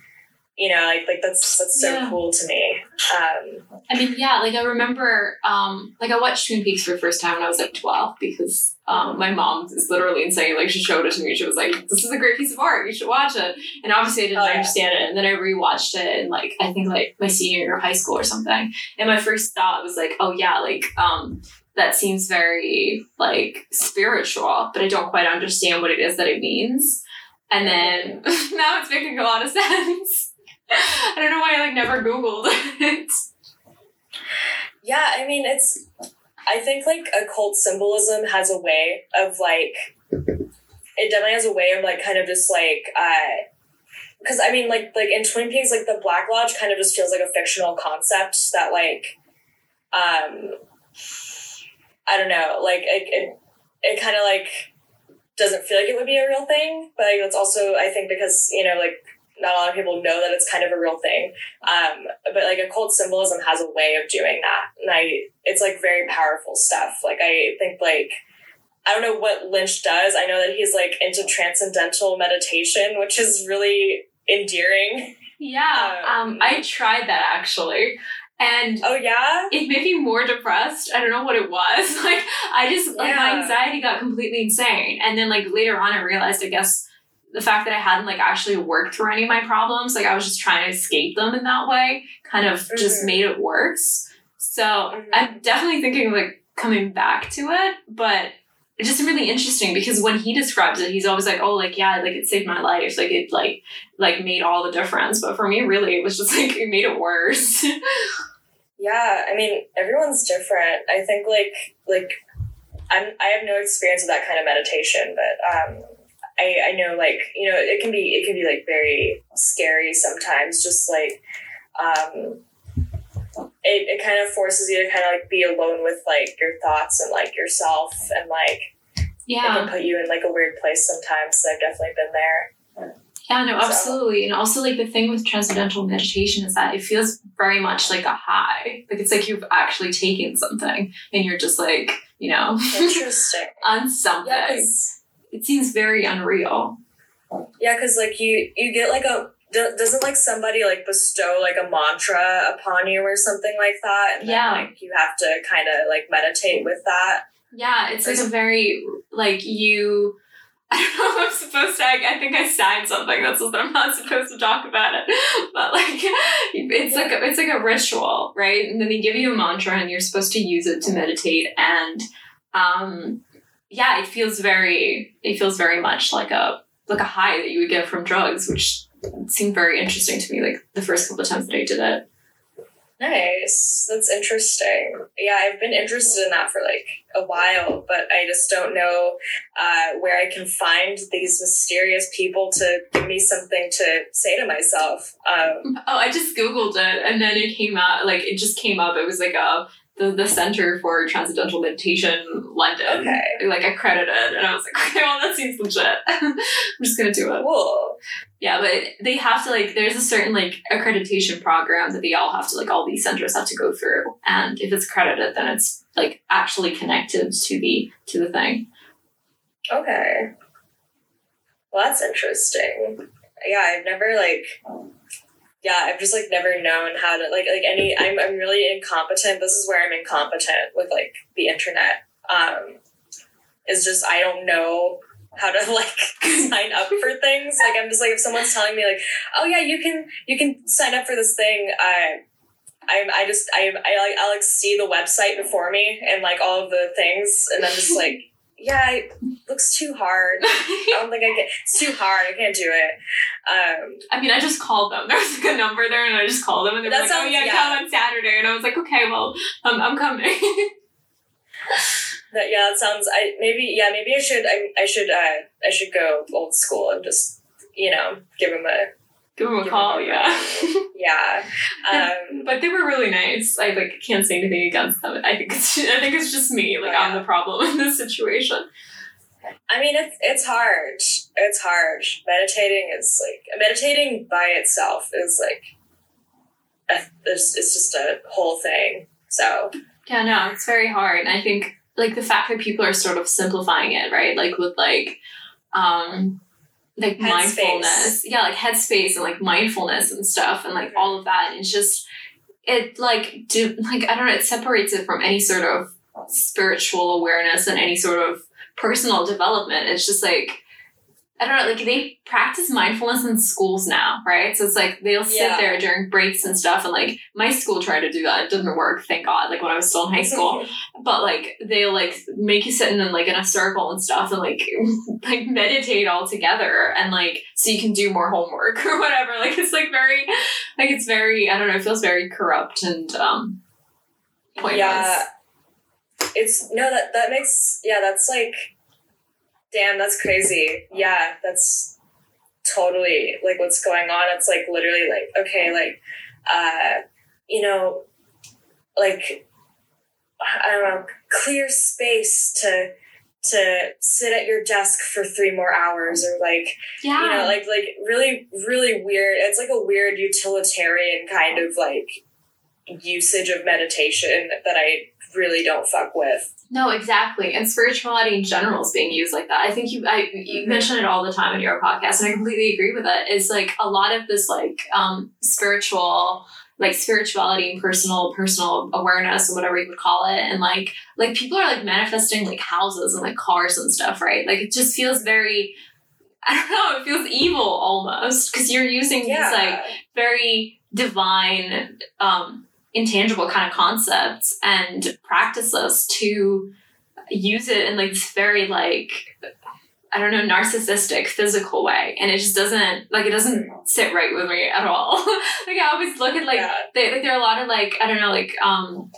you know, like like that's that's so Yeah. cool to me. Um, I mean, yeah, like I remember, um, like I watched Twin Peaks for the first time when I was like 12 because um, my mom is literally insane. Like she showed it to me. She was like, this is a great piece of art. You should watch it. And obviously I didn't Oh, yeah. understand it. And then I rewatched it and like, I think like my senior year of high school or something. And my first thought was like, oh yeah, like, um, that seems very like spiritual, but I don't quite understand what it is that it means. And then now it's making a lot of sense. I don't know why I like never Googled it. Yeah, I mean, it's. I think like occult symbolism has a way of like. It definitely has a way of like kind of just like. uh because I mean, like, like in Twin Peaks, like the Black Lodge kind of just feels like a fictional concept that, like, um, I don't know, like it, it, it kind of like doesn't feel like it would be a real thing, but like, it's also I think because you know like not a lot of people know that it's kind of a real thing. Um, but like occult symbolism has a way of doing that, and I it's like very powerful stuff. Like I think like I don't know what Lynch does. I know that he's like into transcendental meditation, which is really endearing. Yeah, um, Um, I tried that actually, and Oh yeah, it made me more depressed. I don't know what it was. Like I just like my anxiety got completely insane, and then like later on, I realized I guess the fact that I hadn't like actually worked through any of my problems, like I was just trying to escape them in that way, kind of just Mhm. made it worse. So Mhm. I'm definitely thinking of like coming back to it, but it's just really interesting because when he describes it, he's always like, "Oh, like yeah, like it saved my life, like it like like made all the difference." But for me, really, it was just like it made it worse. yeah. I mean, everyone's different. I think like like I'm I have no experience with that kind of meditation, but um, I I know like you know it can be it can be like very scary sometimes. Just like um, it it kind of forces you to kind of like be alone with like your thoughts and like yourself and like yeah it can put you in like a weird place sometimes. So I've definitely been there. yeah, no, So- absolutely. And also, like the thing with transcendental meditation is that it feels very much like a high. Like it's like you've actually taken something and you're just like you know Interesting. on something. because it seems very unreal. yeah, because like you you get like a doesn't like somebody like bestow like a mantra upon you or something like that, and Yeah. then, like you have to kind of like meditate with that. Yeah, it's like a very like you. I don't know if I'm supposed to. I, I think I signed something that says that I'm not supposed to talk about it, but like it's like a, it's like a ritual, right? And then they give you a mantra, and you're supposed to use it to meditate. And um, yeah, it feels very. It feels very much like a like a high that you would get from drugs, which seemed very interesting to me. Like the first couple of times that I did it. Nice, that's interesting. Yeah, I've been interested in that for like a while, but I just don't know uh, where I can find these mysterious people to give me something to say to myself. Um, Oh, I just googled it, and then it came out like it just came up. It was like a the, the Center for Transcendental Meditation, London. Okay. Like accredited, and I was like, okay, well that seems legit. I'm just gonna do it. cool. Yeah, but they have to like. There's a certain like accreditation program that they all have to like. All these centers have to go through, and if it's accredited, then it's like actually connected to the to the thing. Okay. Well, that's interesting. Yeah, I've never like. Yeah, I've just like never known how to like like any. I'm I'm really incompetent. This is where I'm incompetent with like the internet. Um, is just I don't know how to like sign up for things. Like I'm just like if someone's telling me like, oh yeah, you can you can sign up for this thing. I. I, I just I, I like I like see the website before me and like all of the things and I'm just like yeah it looks too hard I don't think I can. It's too hard. I can't do it. Um, I mean, I just called them. There was like a number there, and I just called them, and they were That like, "Oh sounds- yeah, yeah. come on Saturday." And I was like, "Okay, well, I'm I'm coming." that yeah, that sounds. I maybe yeah, maybe I should. I, I should. Uh, I should go old school and just you know give him a Give them a Give call, them yeah. yeah. Um, but they were really nice. I like can't say anything against them. I think it's I think it's just me. Like I'm the problem in this situation. I mean, it's it's hard. It's hard. Meditating is like meditating by itself is like, a, it's, it's just a whole thing. So Yeah, no, it's very hard. And I think like the fact that people are sort of simplifying it, right? Like with like um like Headspace. mindfulness. Yeah, like headspace and like mindfulness and stuff and like all of that. And it's just it like do like I don't know, it separates it from any sort of spiritual awareness and any sort of personal development. It's just like I don't know, like they practice mindfulness in schools now, right? So it's like they'll sit Yeah. there during breaks and stuff, and like my school tried to do that. It didn't work, thank God. Like when I was still in high school, but like they'll like make you sit in like in a circle and stuff, and like like meditate all together, and like so you can do more homework or whatever. Like it's like very, like it's very, I don't know, it feels very corrupt and um pointless. yeah, it's no that that makes yeah that's like, damn that's crazy. Yeah, that's totally like what's going on. It's like literally like okay like, uh, you know, like I don't know, clear space to to sit at your desk for three more hours or like yeah, you know like like really really weird it's like a weird utilitarian kind of like usage of meditation that i really don't fuck with No, exactly. And spirituality in general is being used like that. I think you I you Mhm. mention it all the time in your podcast, and I completely agree with it. It's like a lot of this like um spiritual like spirituality and personal personal awareness or whatever you would call it and like like people are like manifesting like houses and like cars and stuff right like it just feels very i don't know it feels evil almost because you're using yeah these like very divine um intangible kind of concepts and practices to use it in like this very like I don't know narcissistic physical way and it just doesn't like it doesn't sit right with me at all like I always look at like yeah. they, like there are a lot of like I don't know like um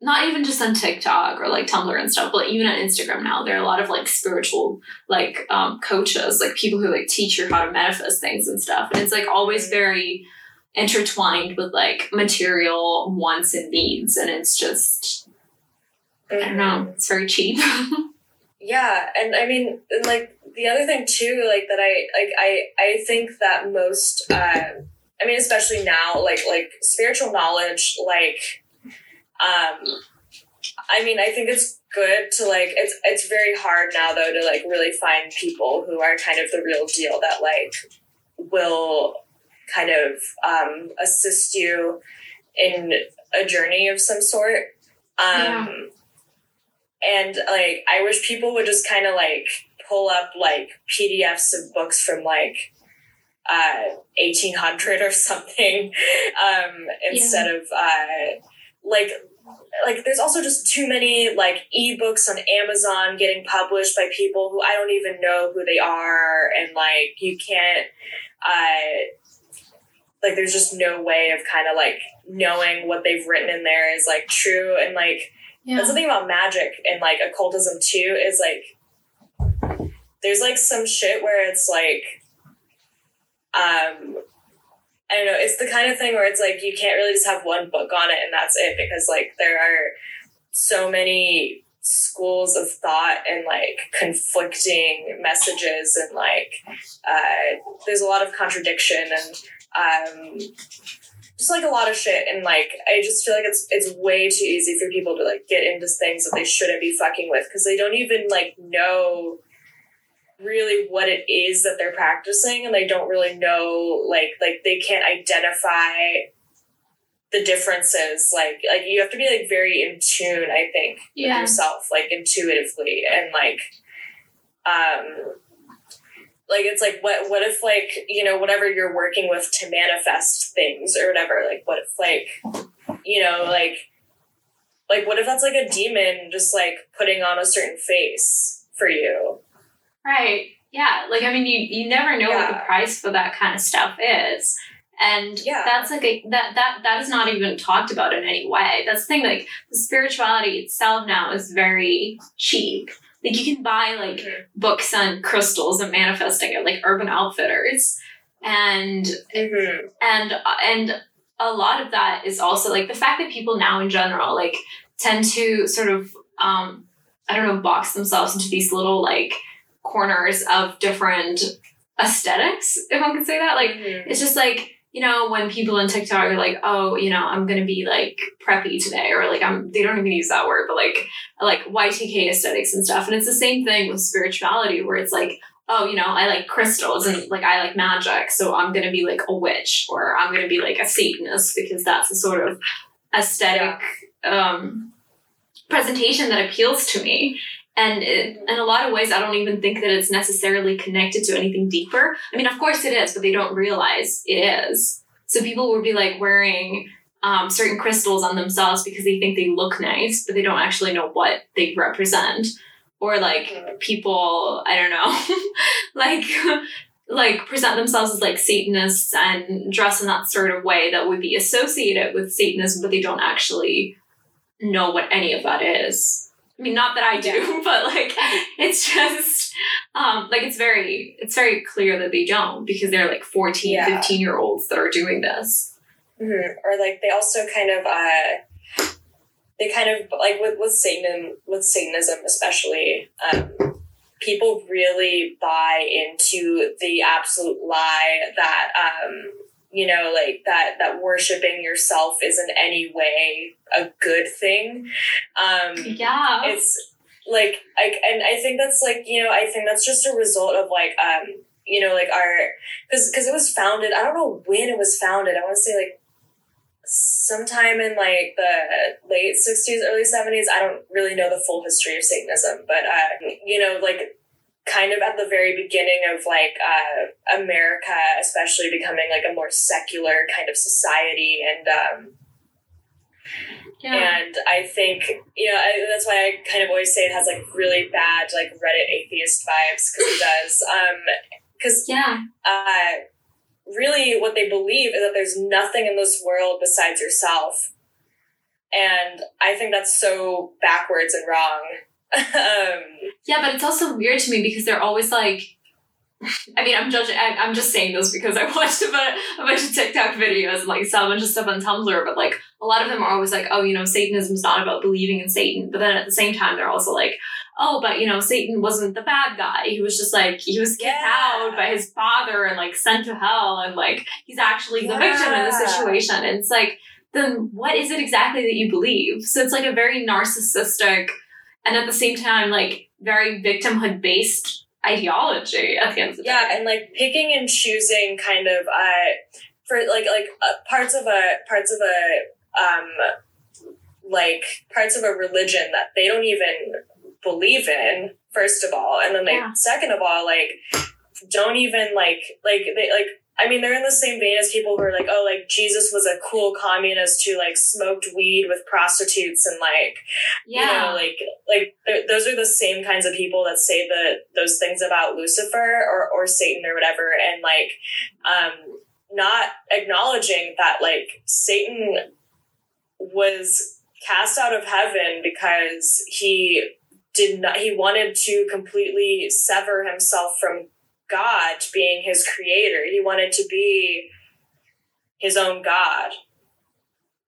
not even just on TikTok or like Tumblr and stuff, but even on Instagram now, there are a lot of like spiritual like um coaches, like people who like teach you how to manifest things and stuff. And it's like always very intertwined with like material wants and needs. And it's just I don't know, it's very cheap. yeah and i mean and like the other thing too like that i like i i think that most um i mean especially now like like spiritual knowledge like um i mean i think it's good to like it's it's very hard now though to like really find people who are kind of the real deal that like will kind of um assist you in a journey of some sort um Yeah. and like i wish people would just kind of like pull up like pdfs of books from like uh 1800 or something um instead of uh like like there's also just too many like ebooks on amazon getting published by people who i don't even know who they are and like you can't uh like there's just no way of kind of like knowing what they've written in there is like true. And like that's the thing about magic and like occultism too is like there's like some shit where it's like um I don't know, it's the kind of thing where it's like you can't really just have one book on it and that's it because like there are so many schools of thought and like conflicting messages and like uh there's a lot of contradiction and um just like a lot of shit and like I just feel like it's it's way too easy for people to like get into things that they shouldn't be fucking with because they don't even like know really what it is that they're practicing and they don't really know like like they can't identify the differences. Like like you have to be like very in tune I think with yourself like intuitively and like um like it's like what what if like you know whatever you're working with to manifest things or whatever like what if like you know like like what if that's like a demon just like putting on a certain face for you Right. Yeah. Like I mean you you never know what the price for that kind of stuff is. And Yeah. that's like a that that that is not even talked about in any way. That's the thing, like the spirituality itself now is very cheap. Like you can buy like Mhm. books on crystals and manifesting at like urban outfitters. and Mm-hmm. and and a lot of that is also like the fact that people now in general like tend to sort of um i don't know box themselves into these little like corners of different aesthetics if one can say that like Mm-hmm. it's just like you know when people on tiktok are like oh you know i'm gonna be like preppy today or like i'm they don't even use that word but like like y2k aesthetics and stuff. And it's the same thing with spirituality where it's like oh you know i like crystals and like i like magic so i'm gonna be like a witch or i'm gonna be like a satanist because that's the sort of aesthetic um presentation that appeals to me and it, in a lot of ways i don't even think that it's necessarily connected to anything deeper. I mean of course it is but they don't realize it is. So people will be like wearing um, certain crystals on themselves because they think they look nice but they don't actually know what they represent. Or like people i don't know like like present themselves as like satanists and dress in that sort of way that would be associated with satanism but they don't actually know what any of that is i mean not that i do but like it's just um like it's very it's very clear that they don't because they're like 14 Yeah. 15 year olds that are doing this Mhm. Or like they also kind of uh they kind of like with with Satan with Satanism especially um people really buy into the absolute lie that um you know like that that worshiping yourself is in any way a good thing. Um yeah. it's like I and I think that's like you know I think that's just a result of like um you know like our because because it was founded I don't know when it was founded I want to say like sometime in like the late 60s early 70s I don't really know the full history of Satanism but uh you know like kind of at the very beginning of like uh America especially becoming like a more secular kind of society and um yeah and I think, you know, I, that's why I kind of always say it has like really bad, like Reddit atheist vibes because it does. Um, because yeah uh, really what they believe is that there's nothing in this world besides yourself. And I think that's so backwards and wrong. Um, Yeah, but it's also weird to me because they're always like, I mean, I'm judging. I, I'm just saying this because I watched a, a bunch of TikTok videos and like saw a bunch of stuff on Tumblr. But like, a lot of them are always like, oh, you know, Satanism is not about believing in Satan. But then at the same time, they're also like, oh, but you know, Satan wasn't the bad guy. He was just like he was kicked Yeah. out by his father and like sent to hell, and like he's actually the victim in the situation. And it's like, then what is it exactly that you believe? So it's like a very narcissistic and at the same time like very victimhood based ideology at the end of the yeah day. and like picking and choosing kind of uh for like like uh, parts of a parts of a um like parts of a religion that they don't even believe in first of all and then they Yeah. second of all like don't even like like they like I mean, they're in the same vein as people who are like, oh, like Jesus was a cool communist who like smoked weed with prostitutes and like yeah. you know, like like those are the same kinds of people that say the those things about Lucifer or or Satan or whatever, and like um, not acknowledging that like Satan was cast out of heaven because he did not he wanted to completely sever himself from God being his creator. He wanted to be his own God.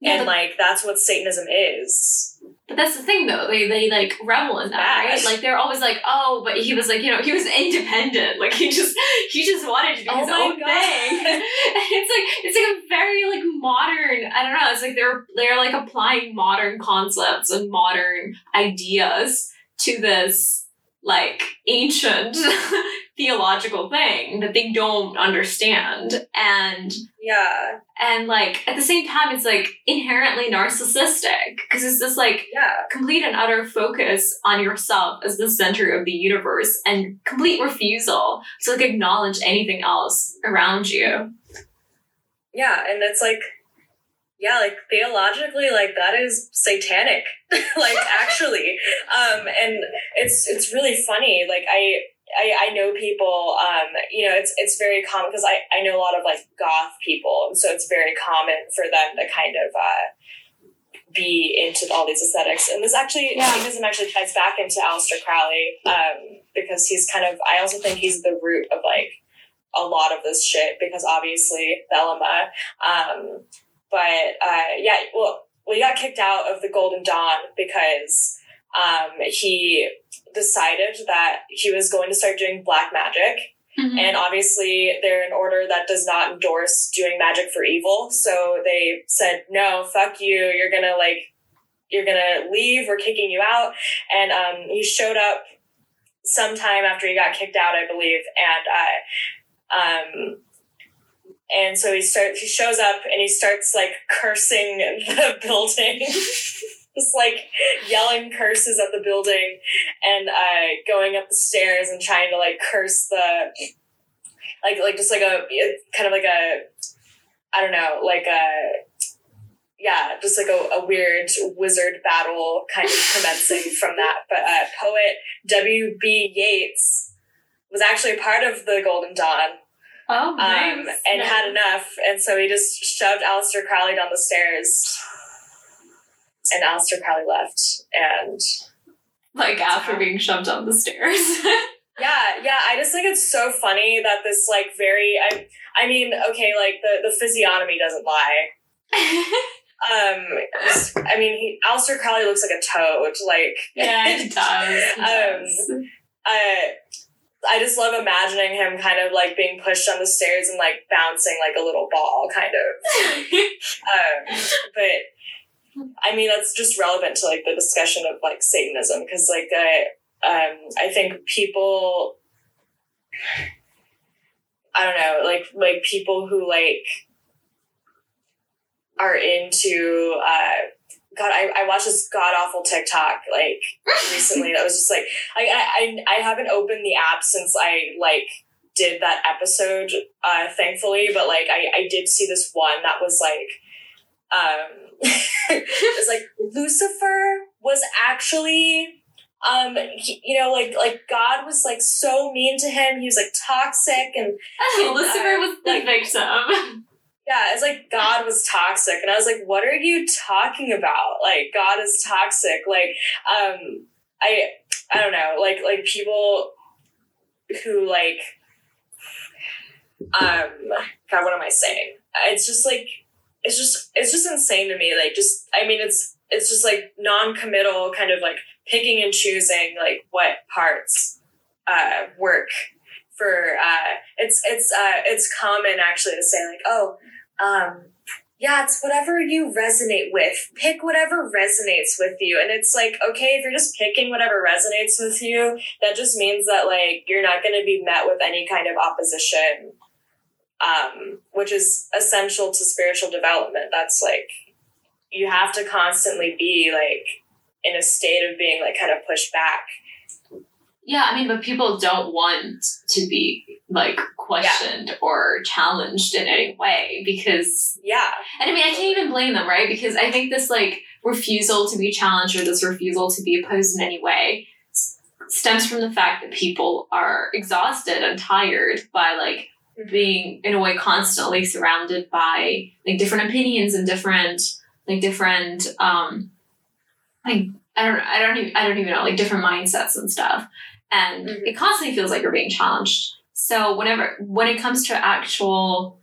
Yeah, and like that's what Satanism is. But that's the thing, though. They they like revel in that, right? Like they're always like, oh, but he was like, you know, he was independent. Like he just he just wanted to do Oh his own God. thing. And it's like it's like a very like modern. I don't know. It's like they're they're like applying modern concepts and modern ideas to this like ancient theological thing that they don't understand and Yeah, and like at the same time it's like inherently narcissistic because it's this like yeah, complete and utter focus on yourself as the center of the universe and complete refusal to like acknowledge anything else around you yeah, and it's like, yeah, like theologically, like that is satanic, like actually, um, and it's it's really funny. Like I. I, I know people, um, you know, it's it's very common because I, I know a lot of like goth people, and so it's very common for them to kind of uh, be into all these aesthetics. And this actually, Yeah. Actually ties back into Aleister Crowley um, because he's kind of, I also think he's the root of like a lot of this shit because obviously Thelema. Um, but uh, yeah, well, we got kicked out of the Golden Dawn because um, he decided that he was going to start doing black magic. Mhm. And obviously, they're an order that does not endorse doing magic for evil. So they said, no, fuck you. You're going to like, you're going to leave. We're kicking you out. And um, he showed up sometime after he got kicked out, I believe. And, uh, um, and so he starts, he shows up and he starts like cursing the building. Just like yelling curses at the building and uh, going up the stairs and trying to like curse the like like just like a kind of like a I don't know like a yeah just like a, a weird wizard battle kind of commencing from that but uh, poet W B Yeats was actually part of the Golden Dawn Oh, um, nice. and Nice. had enough and so he just shoved Aleister Crowley down the stairs and Aleister Crowley left and like after being shoved down the stairs. Yeah, yeah. I just think it's so funny that this like very I I mean, okay, like the the physiognomy doesn't lie. Um I mean he Aleister Crowley looks like a toad. Like yeah, it does. Um, does. I I just love imagining him kind of like being pushed on the stairs and like bouncing like a little ball kind of. Um but I mean that's just relevant to like the discussion of like Satanism because like I um I think people I don't know like like people who like are into uh God I, I watched this god awful TikTok like recently that was just like I, I I haven't opened the app since I like did that episode uh thankfully but like I I did see this one that was like um it's like Lucifer was actually um he- you know like like God was like so mean to him. He was like toxic and Lucifer was the like- victim. yeah it's like God was toxic. And I was like what are you talking about? Like God is toxic. Like um I I don't know. Like like people who like um God what am I saying? It's just like it's just it's just insane to me like just I mean it's it's just like non-committal kind of like picking and choosing like what parts uh work for uh it's it's uh it's common actually to say like oh um yeah it's whatever you resonate with. Pick whatever resonates with you. And it's like okay if you're just picking whatever resonates with you that just means that like you're not going to be met with any kind of opposition um which is essential to spiritual development. That's like you have to constantly be like in a state of being like kind of pushed back. Yeah, I mean, but people don't want to be like questioned or challenged in any way because yeah. And I mean, I can't even blame them, right? Because I think this like refusal to be challenged or this refusal to be opposed in any way stems from the fact that people are exhausted and tired by like being in a way constantly surrounded by like different opinions and different like different um like I don't I don't even I don't even know like different mindsets and stuff. And Mhm. it constantly feels like you're being challenged. So whenever when it comes to actual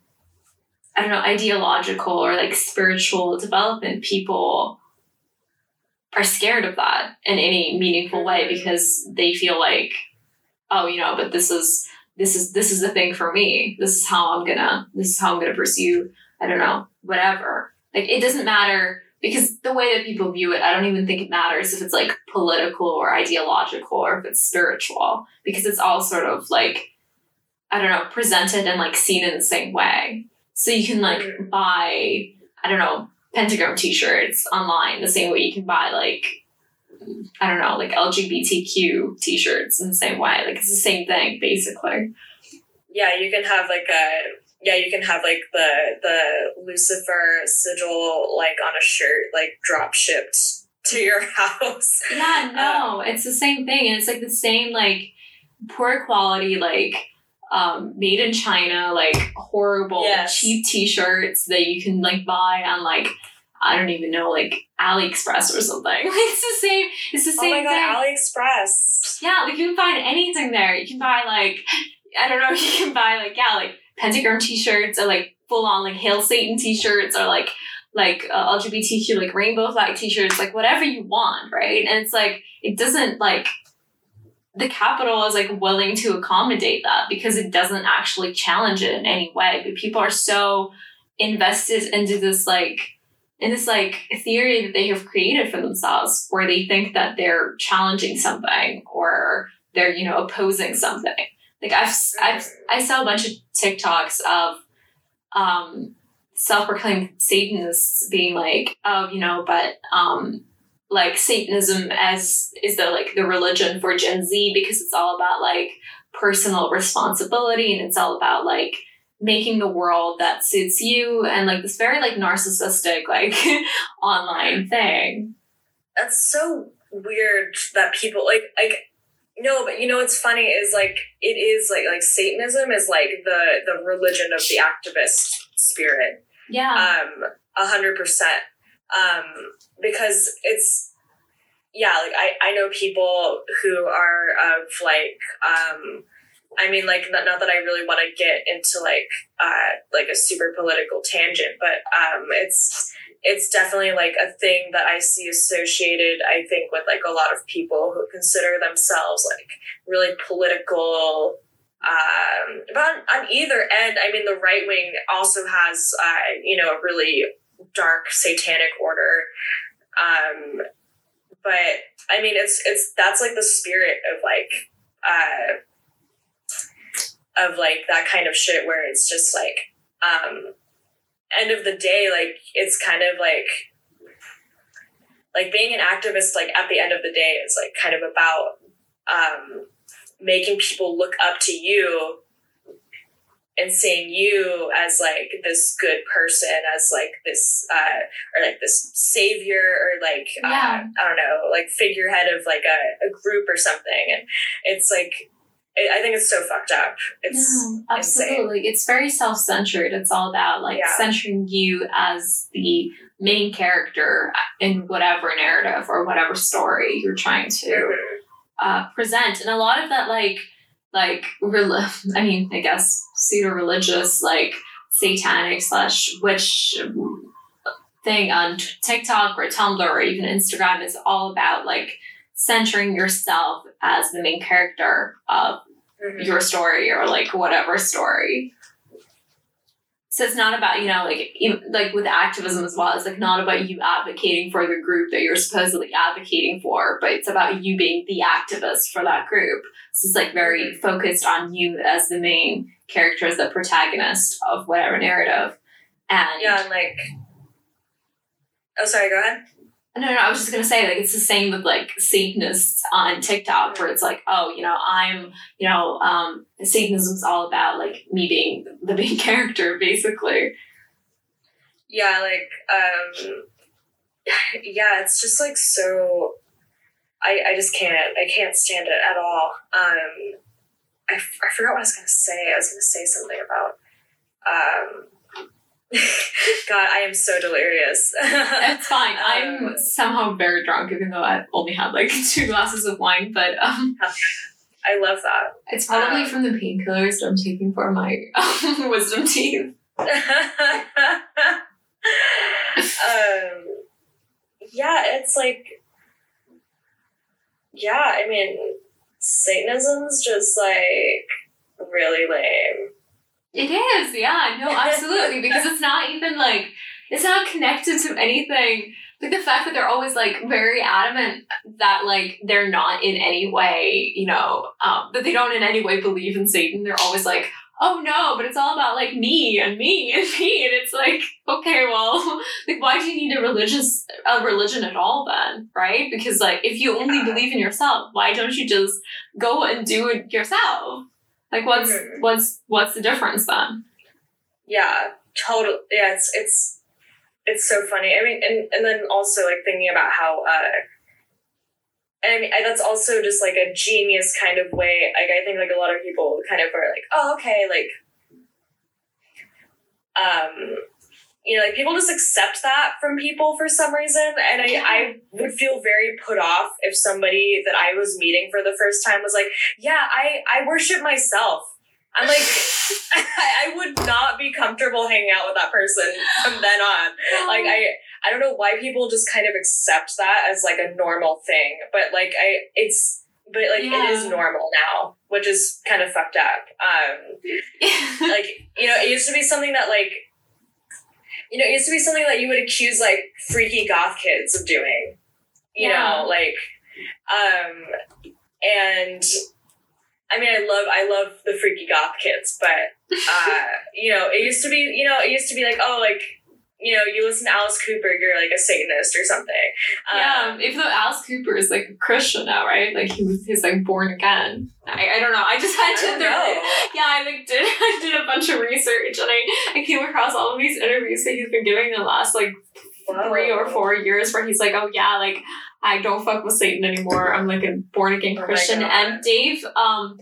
I don't know, ideological or like spiritual development, people are scared of that in any meaningful way because they feel like, oh, you know, but this is this is this is the thing for me. This is how I'm gonna this is how I'm gonna pursue, I don't know, whatever. Like it doesn't matter because the way that people view it, I don't even think it matters if it's like political or ideological or if it's spiritual, because it's all sort of like I don't know, presented and like seen in the same way. So you can like buy, I don't know, pentagram t-shirts online the same way you can buy like I don't know, like LGBTQ t-shirts in the same way. Like it's the same thing basically. yeah you can have like a yeah you can have like the the lucifer sigil like on a shirt like drop shipped to your house Yeah, no, it's the same thing. And it's like the same like poor quality like um made in China, like horrible Yes. cheap t-shirts that you can like buy on like I don't even know, like AliExpress or something. Like it's the same it's the oh same my thing. aliexpress Yeah, like you can find anything there. You can buy like I don't know, you can buy like yeah, like pentagram t-shirts or like full on like hail Satan t-shirts or like like uh, LGBTQ like rainbow flag t-shirts, like whatever you want, right? And it's like it doesn't like the capital is like willing to accommodate that because it doesn't actually challenge it in any way. But people are so invested into this like in this like theory that they have created for themselves where they think that they're challenging something or they're you know opposing something. Like i've i've i saw a bunch of tiktoks of um self-proclaimed satanists being like oh you know but um like Satanism as is the like the religion for Gen Z because it's all about like personal responsibility and it's all about like making the world that suits you and like this very like narcissistic like online thing. That's so weird that people like like no, but you know what's funny is like it is like like Satanism is like the the religion of the activist spirit. Yeah. Um a hundred percent um, because it's yeah like I, I know people who are of like um, I mean like not, not that I really want to get into like uh, like a super political tangent but um, it's it's definitely like a thing that I see associated I think with like a lot of people who consider themselves like really political um, but on, either end I mean the right wing also has uh, you know a really dark satanic order. Um, but I mean, it's it's that's like the spirit of like uh, of like that kind of shit where it's just like um, end of the day, like it's kind of like like being an activist. Like at the end of the day, is like kind of about um, making people look up to you and seeing you as like this good person as like this uh or like this savior or like Yeah. uh, i don't know like figurehead of like a, a group or something and it's like i think it's so fucked up it's No, absolutely. It's very self centered. It's all about like Yeah. centering you as the main character in whatever narrative or whatever story you're trying to uh, present. And a lot of that, like, like, rel- I mean, I guess pseudo religious, like, satanic slash witch thing on t- TikTok or Tumblr or even Instagram is all about like centering yourself as the main character of Mhm. your story or like whatever story. So it's not about you know like even, like with activism as well. It's like not about you advocating for the group that you're supposedly advocating for, but it's about you being the activist for that group. So it's like very focused on you as the main character, as the protagonist of whatever narrative. And yeah like oh sorry go ahead no, no, I was just gonna say like it's the same with like Satanists on TikTok where it's like, oh, you know, I'm, you know, um, Satanism's all about like me being the main character, basically. yeah like um yeah it's just like so i i just can't i can't stand it at all um I, I forgot what i was gonna say i was gonna say something about um god i am so delirious It's fine. I'm Um, somehow very drunk, even though I've only had like two glasses of wine. But um, i love that it's probably Um, from the painkillers that I'm taking for my wisdom teeth. um, yeah, it's like, yeah, I mean, Satanism's just like really lame. It is, yeah, no, absolutely, because it's not even like it's not connected to anything. Like the fact that they're always like very adamant that like they're not in any way, you know, um, that they don't in any way believe in Satan. They're always like, oh no, but it's all about like me and me and me, and it's like, okay, well, like why do you need a religious a religion at all then, right? Because like if you only believe in yourself, why don't you just go and do it yourself? Like what's Mhm. what's what's the difference then? Yeah, total. Yeah, it's it's it's so funny. I mean, and and then also like thinking about how. uh and I mean, I- that's also just like a genius kind of way. Like, I think like a lot of people kind of are like, oh, okay, like, um, you know, like people just accept that from people for some reason. And I, I would feel very put off if somebody that I was meeting for the first time was like, yeah, I, I worship myself. I'm like, I, I would not be comfortable hanging out with that person from then on. Like, I, I don't know why people just kind of accept that as like a normal thing, but like, I, it's, but like, it is normal now, which is kind of fucked up. Um, like you know it used to be something that like you know it used to be something that you would accuse like freaky goth kids of doing you Yeah. know like um and i mean i love i love the freaky goth kids but uh you know it used to be you know it used to be like oh like you know you listen to alice cooper you're like a satanist or something yeah, um, even though Alice Cooper is like a Christian now, right? Like he was, he's like born again. I, I don't know. I just had to. know. Yeah, I like did I did a bunch of research and I I came across all of these interviews that he's been giving the last like three or four years where he's like, oh yeah, like I don't fuck with Satan anymore. I'm like a born again Oh Christian. God. and Dave, um,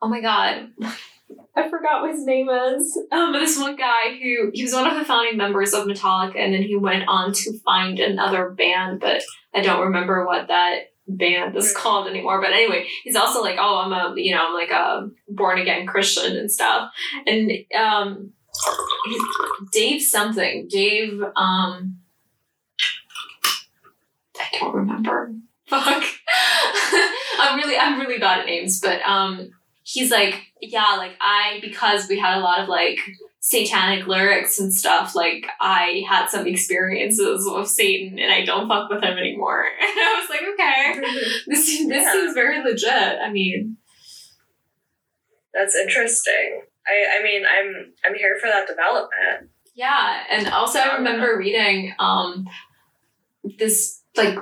oh my god. I forgot what his name is. Um, this one guy who he was one of the founding members of Metallica, and then he went on to find another band, but I don't remember what that band is Hmm. called anymore. But anyway, he's also like, oh, I'm a you know, I'm like a born again Christian and stuff. And um, Dave something, Dave um, I don't remember. Fuck. I'm really I'm really bad at names, but um he's like, yeah, like I because we had a lot of like satanic lyrics and stuff, like I had some experiences with Satan and I don't fuck with him anymore. And I was like, okay. This this Yeah. seems very legit. I mean, that's interesting i i mean i'm i'm here for that development Yeah, and also I remember reading um this like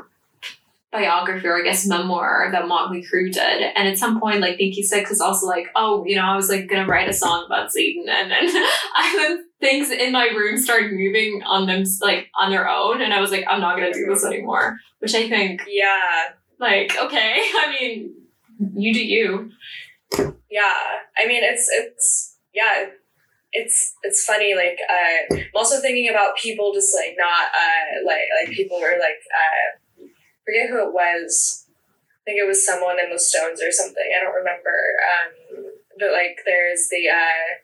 biography or I guess memoir that Motley Crue did, and at some point like Nikki Sixx is also like, oh, you know, I was like gonna write a song about Satan, and then I then things in my room started moving on them like on their own, and I was like, I'm not gonna do this anymore. Which I think yeah like okay, I mean, you do you. yeah i mean it's it's yeah it's it's funny like uh i'm also thinking about people just like not uh like like people were like uh forget who it was. I think it was someone in the stones or something. I don't remember. Um but like there's the uh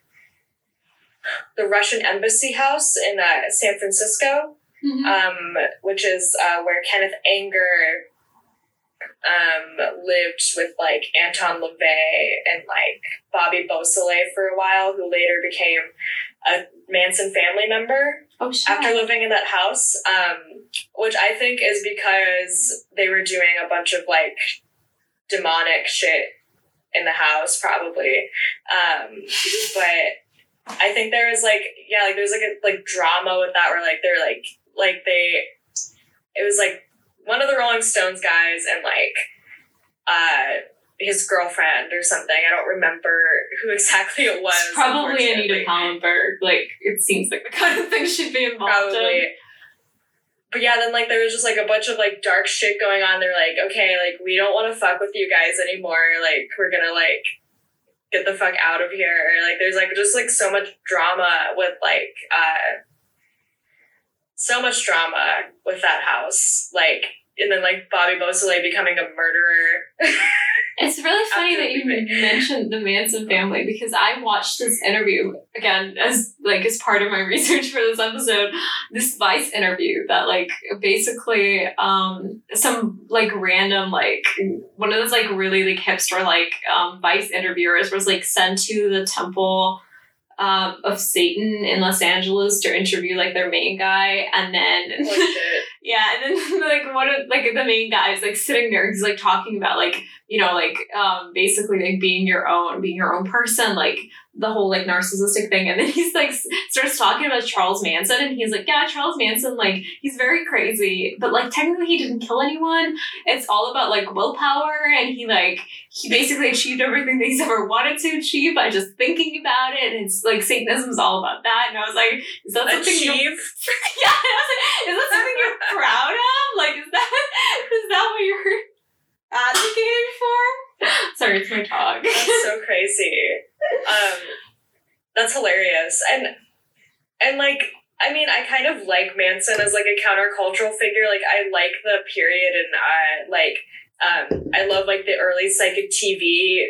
the russian embassy house in uh san francisco um, which is uh, where Kenneth Anger um, lived with like Anton LaVey and like Bobby Beausoleil for a while, who later became a Manson family member oh shit. after living in that house, um, which I think is because they were doing a bunch of like demonic shit in the house, probably. Um, but I think there was like yeah, like there's like a like drama with that where like they're like like they it was like one of the Rolling Stones guys and like uh his girlfriend or something. I don't remember who exactly it was. It's probably. Anita Pallenberg. Like it seems like the kind of thing she'd be involved probably. in. But yeah, then like there was just like a bunch of like dark shit going on. They're like, okay, like we don't want to fuck with you guys anymore. Like we're gonna like get the fuck out of here. Like there's like just like so much drama with like uh so much drama with that house. Like and then like Bobby Beausoleil becoming a murderer. It's really funny that you mentioned the Manson family because I watched this interview again as like as part of my research for this episode. This Vice interview that like basically um some like random like one of those like really like hipster like um Vice interviewers was like sent to the temple um, of Satan in Los Angeles to interview like their main guy, and then Holy yeah, and then like one of like the main guy is like sitting there, he's like talking about like you know like um basically like being your own, being your own person, like the whole like narcissistic thing, and then he's like starts talking about Charles Manson, and he's like, yeah, Charles Manson, like he's very crazy, but like technically he didn't kill anyone. It's all about like willpower, and he like he basically achieved everything that he's ever wanted to achieve by just thinking about it. And it's like satanism is all about that. And I was like, is that something you Achieve. yeah, like, is that something you're proud of? Like, is that is that what you're advocating for? Sorry, it's my dog. That's so crazy. Um, that's hilarious. And and like I mean, I kind of like Manson as like a countercultural figure. Like I like the period and I like um I love like the early psychic TV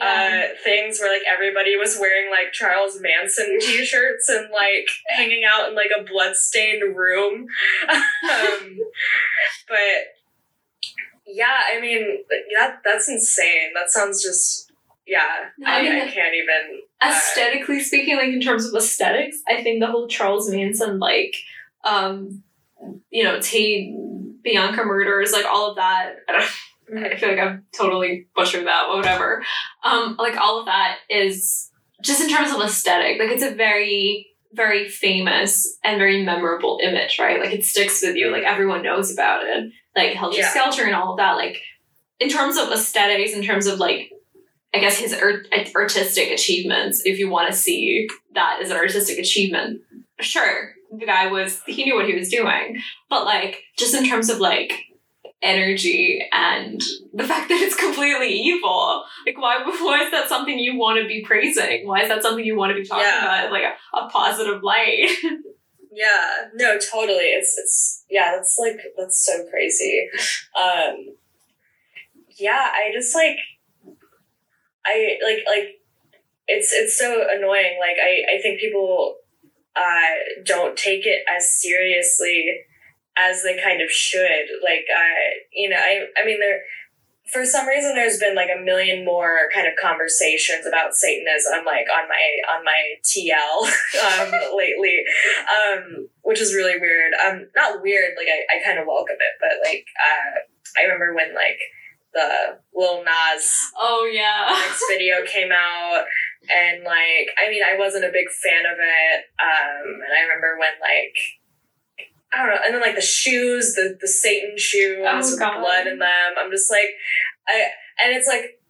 uh, things where like everybody was wearing like Charles Manson t-shirts and like hanging out in like a bloodstained room. um, but yeah, I mean that that's insane. That sounds just yeah. I I, mean, I can't even. uh, aesthetically speaking, like in terms of aesthetics, I think the whole Charles Manson, like, um, you know, Tate, Bianca murders, like all of that. I, don't, I feel like I've totally butchered that, whatever. Um, like all of that is just in terms of aesthetic, like it's a very, very famous and very memorable image, right? Like it sticks with you, like everyone knows about it. Like Helter Yeah. Skelter and all of that. Like in terms of aesthetics, in terms of like I guess his art- artistic achievements, if you want to see that as an artistic achievement, sure, the guy was, he knew what he was doing. But like, just in terms of like energy and the fact that it's completely evil, like, why, why is that something you want to be praising? Why is that something you want to be talking Yeah. about like a, a positive light? Yeah, no, totally. It's it's yeah, that's like that's so crazy. Um yeah, I just like I like like it's it's so annoying. Like I I think people uh don't take it as seriously as they kind of should. Like uh you know, I I mean there for some reason there's been like a million more kind of conversations about Satanism like on my on my TL um lately um, which is really weird. Um, not weird, like I, I kind of welcome it, but like uh, I remember when like the Lil Nas oh, yeah. X video came out, and like I mean I wasn't a big fan of it. Um, and I remember when like I don't know, and then like the shoes, the the Satan shoes Oh, with God. blood in them. I'm just like I and it's like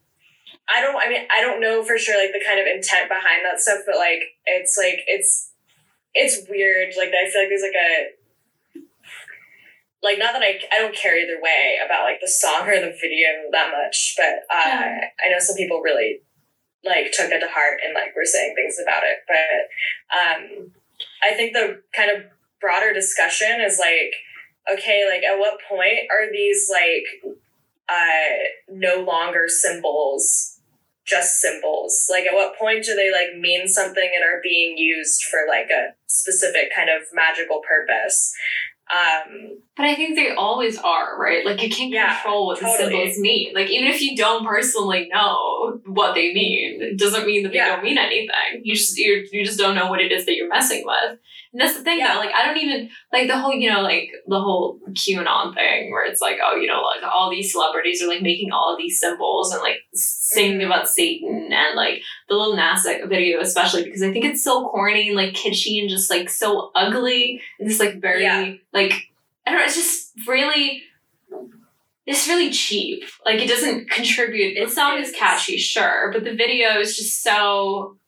I don't I mean I don't know for sure like the kind of intent behind that stuff, but like it's like it's it's weird. Like I feel like there's like a like not that I I don't care either way about like the song or the video that much, but uh, Yeah. I know some people really like took it to heart and like were saying things about it. But um, I think the kind of broader discussion is like, okay, like at what point are these like uh, no longer symbols? just symbols like at what point do they like mean something and are being used for like a specific kind of magical purpose um But I think they always are, right? Like you can't Yeah, control what the symbols mean. Like even if you don't personally know what they mean, it doesn't mean that they Yeah. don't mean anything. You just you you just don't know what it is that you're messing with. And that's the thing Yeah. though. Like I don't even like the whole you know like the whole QAnon thing where it's like oh you know like all these celebrities are like making all of these symbols and like singing Mhm. about Satan and like the Lil Nas X video especially because I think it's so corny and like kitschy and just like so ugly and like very like I don't know, it's just really it's really cheap. Like it doesn't contribute. The song is catchy, sure, but the video is just so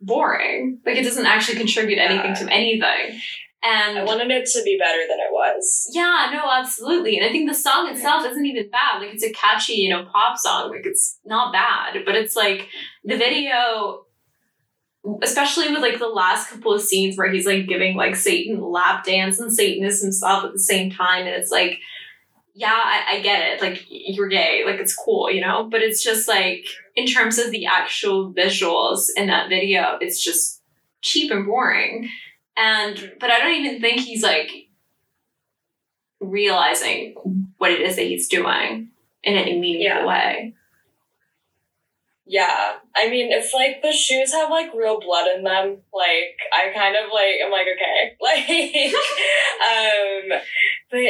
boring. Like it doesn't actually contribute anything to anything. And i wanted it to be better than it was yeah, no, absolutely. And I think the song itself isn't even bad. Like it's a catchy, you know, pop song. Like it's not bad, but it's like the video especially with like the last couple of scenes where he's like giving like Satan lap dance and Satan is himself at the same time and it's like yeah, I, I get it. Like you're gay, like it's cool, you know? But it's just like in terms of the actual visuals in that video, it's just cheap and boring. And but I don't even think he's like realizing what it is that he's doing in any meaningful Yeah. way. Yeah. I mean if like the shoes have like real blood in them. Like i kind of like i'm like okay. Like um but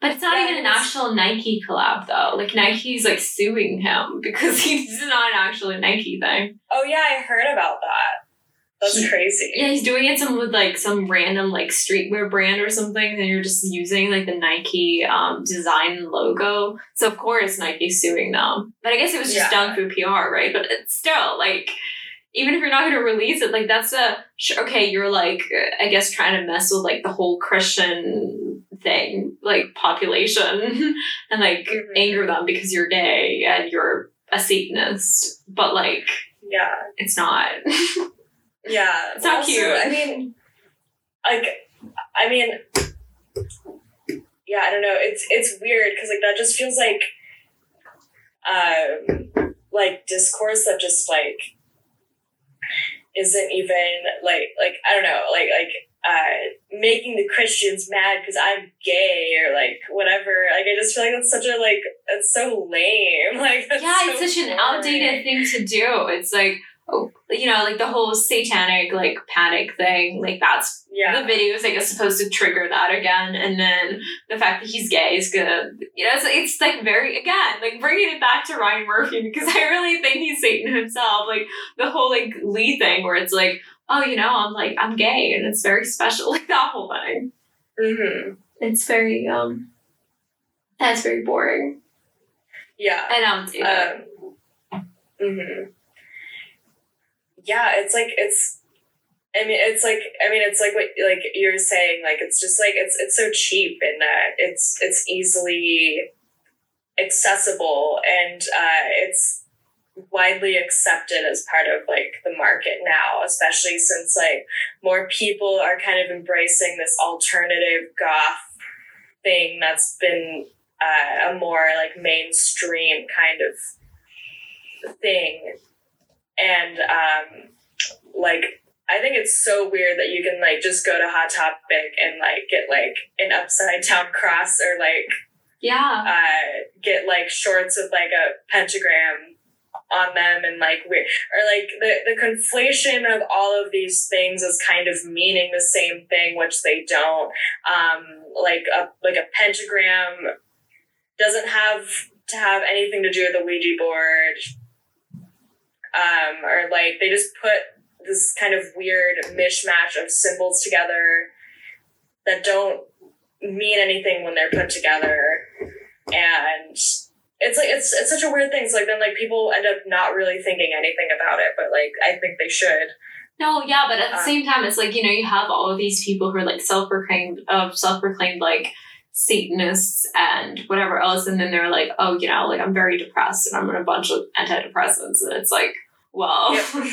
But it's not Yeah, even an it's- actual Nike collab though. Like Nike's like suing him because he's not an actual Nike thing. oh yeah i heard about that that's He- crazy Yeah, he's doing it some with like some random like streetwear brand or something, and you're just using like the Nike um, design logo. So of course Nike's suing them. But I guess it was just Yeah. done through PR, right? But it's still like even if you're not going to release it, like that's a okay. You're like I guess trying to mess with like the whole Christian thing, like population, and like Mhm. anger them because you're gay and you're a Satanist. But like yeah it's not. Yeah. It's not cute. I mean, like, I mean, yeah, I don't know. It's it's weird because like that just feels like, um, like discourse that just like isn't even like like I don't know like like uh making the Christians mad because I'm gay or like whatever. Like I just feel like that's such a like it's so lame. Like that's yeah, it's so such an outdated thing to do. It's like, you know, like the whole satanic like panic thing. Like that's Yeah. the video is like is supposed to trigger that again, and then the fact that he's gay is gonna, you know, it's, it's like very again like bringing it back to Ryan Murphy because I really think he's Satan himself. Like the whole like Glee thing where it's like, oh, you know, I'm like I'm gay and it's very special. Like that whole thing. Mm-hmm. It's very um, that's very boring. Yeah. and I don't do. Um, hmm Yeah, it's like it's. I mean, it's like I mean, it's like what like you're saying. Like it's just like it's it's so cheap and uh, it's it's easily accessible and uh, it's widely accepted as part of like the market now, especially since like more people are kind of embracing this alternative goth thing that's been uh, a more like mainstream kind of thing and um like i think it's so weird that you can like just go to hot topic and like get like an upside down cross or like yeah. uh get like shorts with like a pentagram on them and like weird or like the the conflation of all of these things is kind of meaning the same thing which they don't um like a like a pentagram doesn't have to have anything to do with the ouija board um or like they just put this kind of weird mishmash of symbols together that don't mean anything when they're put together and it's like it's it's such a weird thing. So like then like people end up not really thinking anything about it, but like I think they should. No, yeah, but at the Um, same time, it's like you know you have all of these people who are like self-proclaimed, of self-proclaimed like Satanists and whatever else, and then they're like, oh, you know, like I'm very depressed and I'm on a bunch of antidepressants, and it's like, well, Yep. like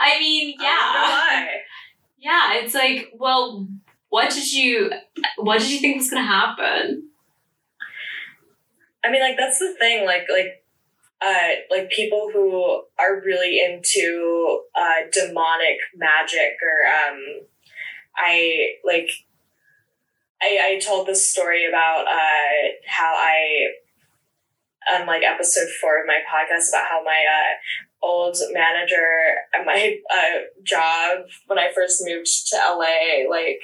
I mean, yeah, why. yeah, it's like, well, what did you, what did you think was gonna happen? I mean, like that's the thing. Like like uh like people who are really into uh demonic magic or um I like I I told this story about uh how I on like episode four of my podcast about how my uh old manager at my uh job when I first moved to LA like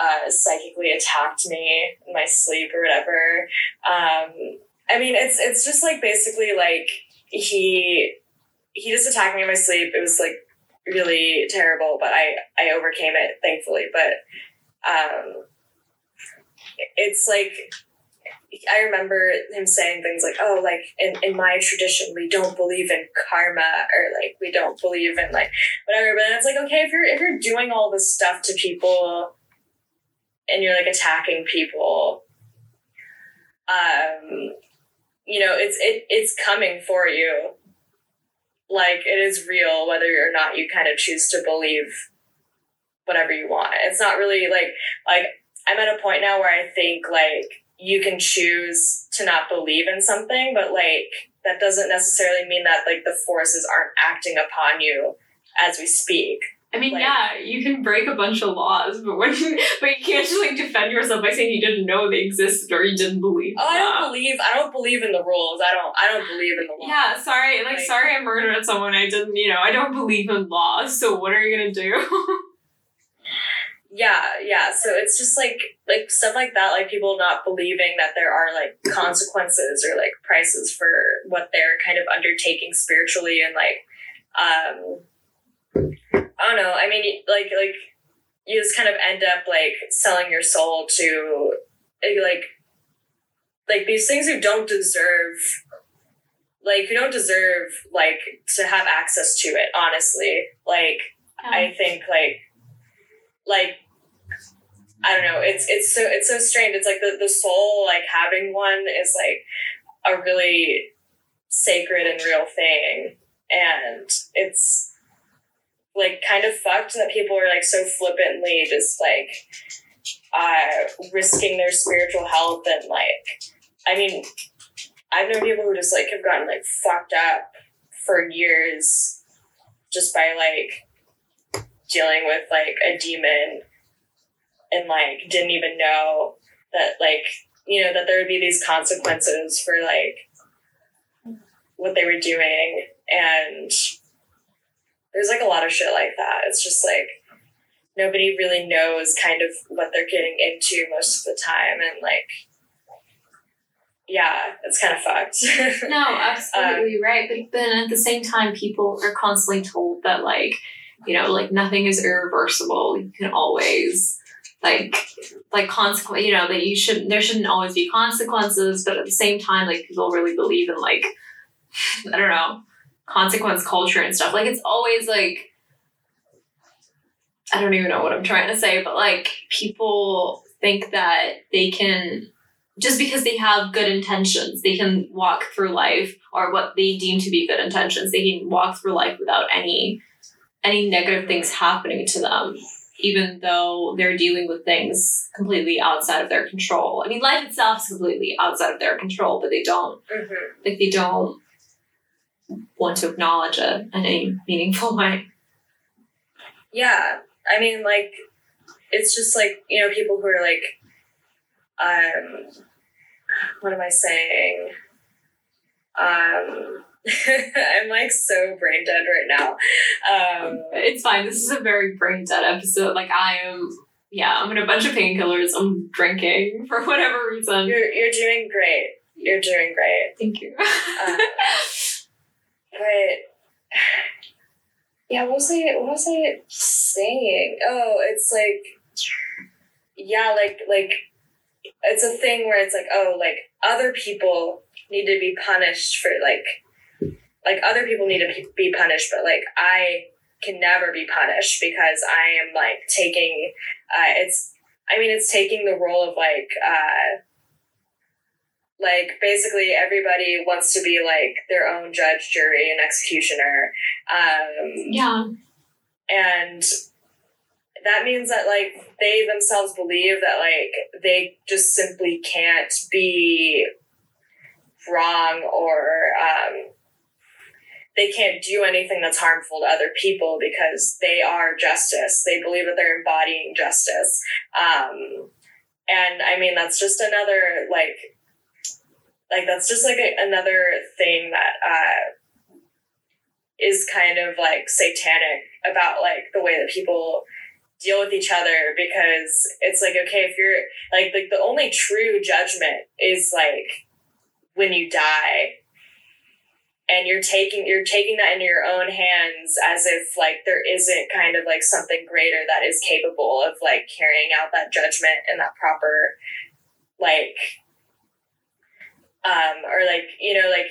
uh psychically attacked me in my sleep or whatever. Um I mean, it's it's just like basically like he he just attacked me in my sleep. It was like really terrible, but I I overcame it thankfully. But um, it's like I remember him saying things like, "Oh, like in in my tradition, we don't believe in karma, or like we don't believe in like whatever." But it's like, okay, if you're if you're doing all this stuff to people, and you're like attacking people, um you know it's it it's coming for you like it is real whether or not you kind of choose to believe whatever you want it's not really like like i'm at a point now where i think like you can choose to not believe in something but like that doesn't necessarily mean that like the forces aren't acting upon you as we speak I mean, Like- yeah, you can break a bunch of laws, but when but you can't just like defend yourself by saying you didn't know they existed or you didn't believe. oh i don't believe i don't believe in the rules i don't i don't believe in the law Yeah, sorry, like, Like- sorry, I murdered someone. I didn't, you know, I don't believe in laws. So what are you gonna do? yeah yeah. So it's just like like stuff like that like people not believing that there are like consequences or like prices for what they're kind of undertaking spiritually and like um i don't know. I mean like like you just kind of end up like selling your soul to eh, like like these things who don't deserve like who don't deserve like to have access to it honestly. Like I think like like I don't know. It's it's so it's so strange. It's like the the soul like having one is like a really sacred and real thing, and it's like kind of fucked that people are like so flippantly just like uh risking their spiritual health and like I mean I've known people who just like have gotten like fucked up for years just by like dealing with like a demon and like didn't even know that like you know that there would be these consequences for like what they were doing. And there's like a lot of shit like that. It's just like nobody really knows kind of what they're getting into most of the time. And like yeah it's kind of fucked. No absolutely um, right. But then at the same time people are constantly told that like you know like nothing is irreversible. You can always like like consequence you know that you shouldn't there shouldn't always be consequences but at the same time like people really believe in like i don't know consequence culture and stuff. Like it's always like I don't even know what I'm trying to say, but like people think that they can just because they have good intentions, they can walk through life or what they deem to be good intentions, they can walk through life without any any negative things happening to them, even though they're dealing with things completely outside of their control. I mean, life itself is completely outside of their control, but they don't mm-hmm. like they don't want to acknowledge it in any meaningful way. Yeah, I mean, like, it's just like, you know, people who are like, um, what am I saying? Um, I'm like so brain dead right now. Um, it's fine. This is a very brain dead episode. Like, I am, yeah, I'm in a bunch of painkillers. I'm drinking for whatever reason. You're, you're doing great. You're doing great. Thank you. uh, but yeah, what was I what was I saying? Oh, it's like yeah, like like it's a thing where it's like, oh, like other people need to be punished for like like other people need to be punished, but like I can never be punished because I am like taking uh it's I mean it's taking the role of like uh like basically everybody wants to be like their own judge, jury, and executioner. Um, yeah. And that means that like they themselves believe that like they just simply can't be wrong or um, they can't do anything that's harmful to other people because they are justice. They believe that they're embodying justice. Um, and I mean, that's just another like like that's just like a, another thing that uh, is kind of like satanic about like the way that people deal with each other because it's like okay if you're like like the only true judgment is like when you die and you're taking you're taking that into your own hands as if like there isn't kind of like something greater that is capable of like carrying out that judgment and that proper like um, or like you know like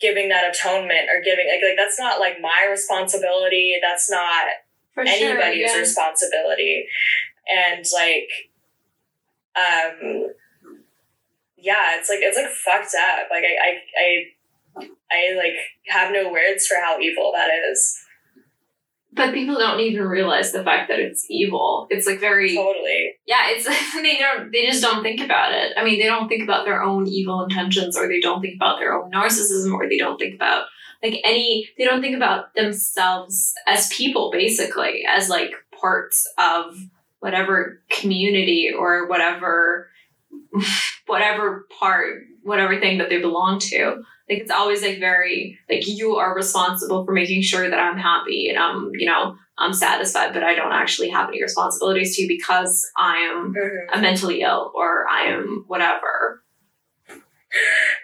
giving that atonement or giving like like that's not like my responsibility. That's not For anybody's sure, yeah. responsibility, and like um yeah it's like it's like fucked up like I, I i i like have no words for how evil that is but people don't even realize the fact that it's evil. It's like very totally. Yeah, it's they don't they just don't think about it. I mean, they don't think about their own evil intentions or they don't think about their own narcissism or they don't think about like any they don't think about themselves as people basically as like parts of whatever community or whatever whatever part whatever thing that they belong to like it's always like very like you are responsible for making sure that I'm happy and I'm you know I'm satisfied, but I don't actually have any responsibilities to you because I am mm-hmm. mentally ill or I am whatever.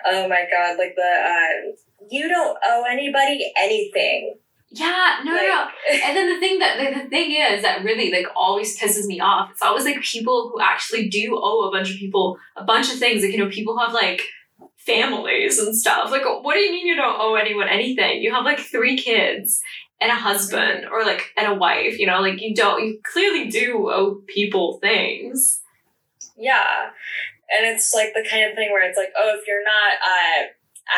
Oh my god! Like the uh, you don't owe anybody anything. Yeah, no, like, no, And then the thing that like, the thing is that really like always pisses me off. It's always like people who actually do owe a bunch of people a bunch of things. Like you know, people have like families and stuff. Like, what do you mean you don't owe anyone anything? You have like three kids and a husband or like and a wife, you know, like you don't you clearly do owe people things. Yeah. And it's like the kind of thing where it's like, oh, if you're not uh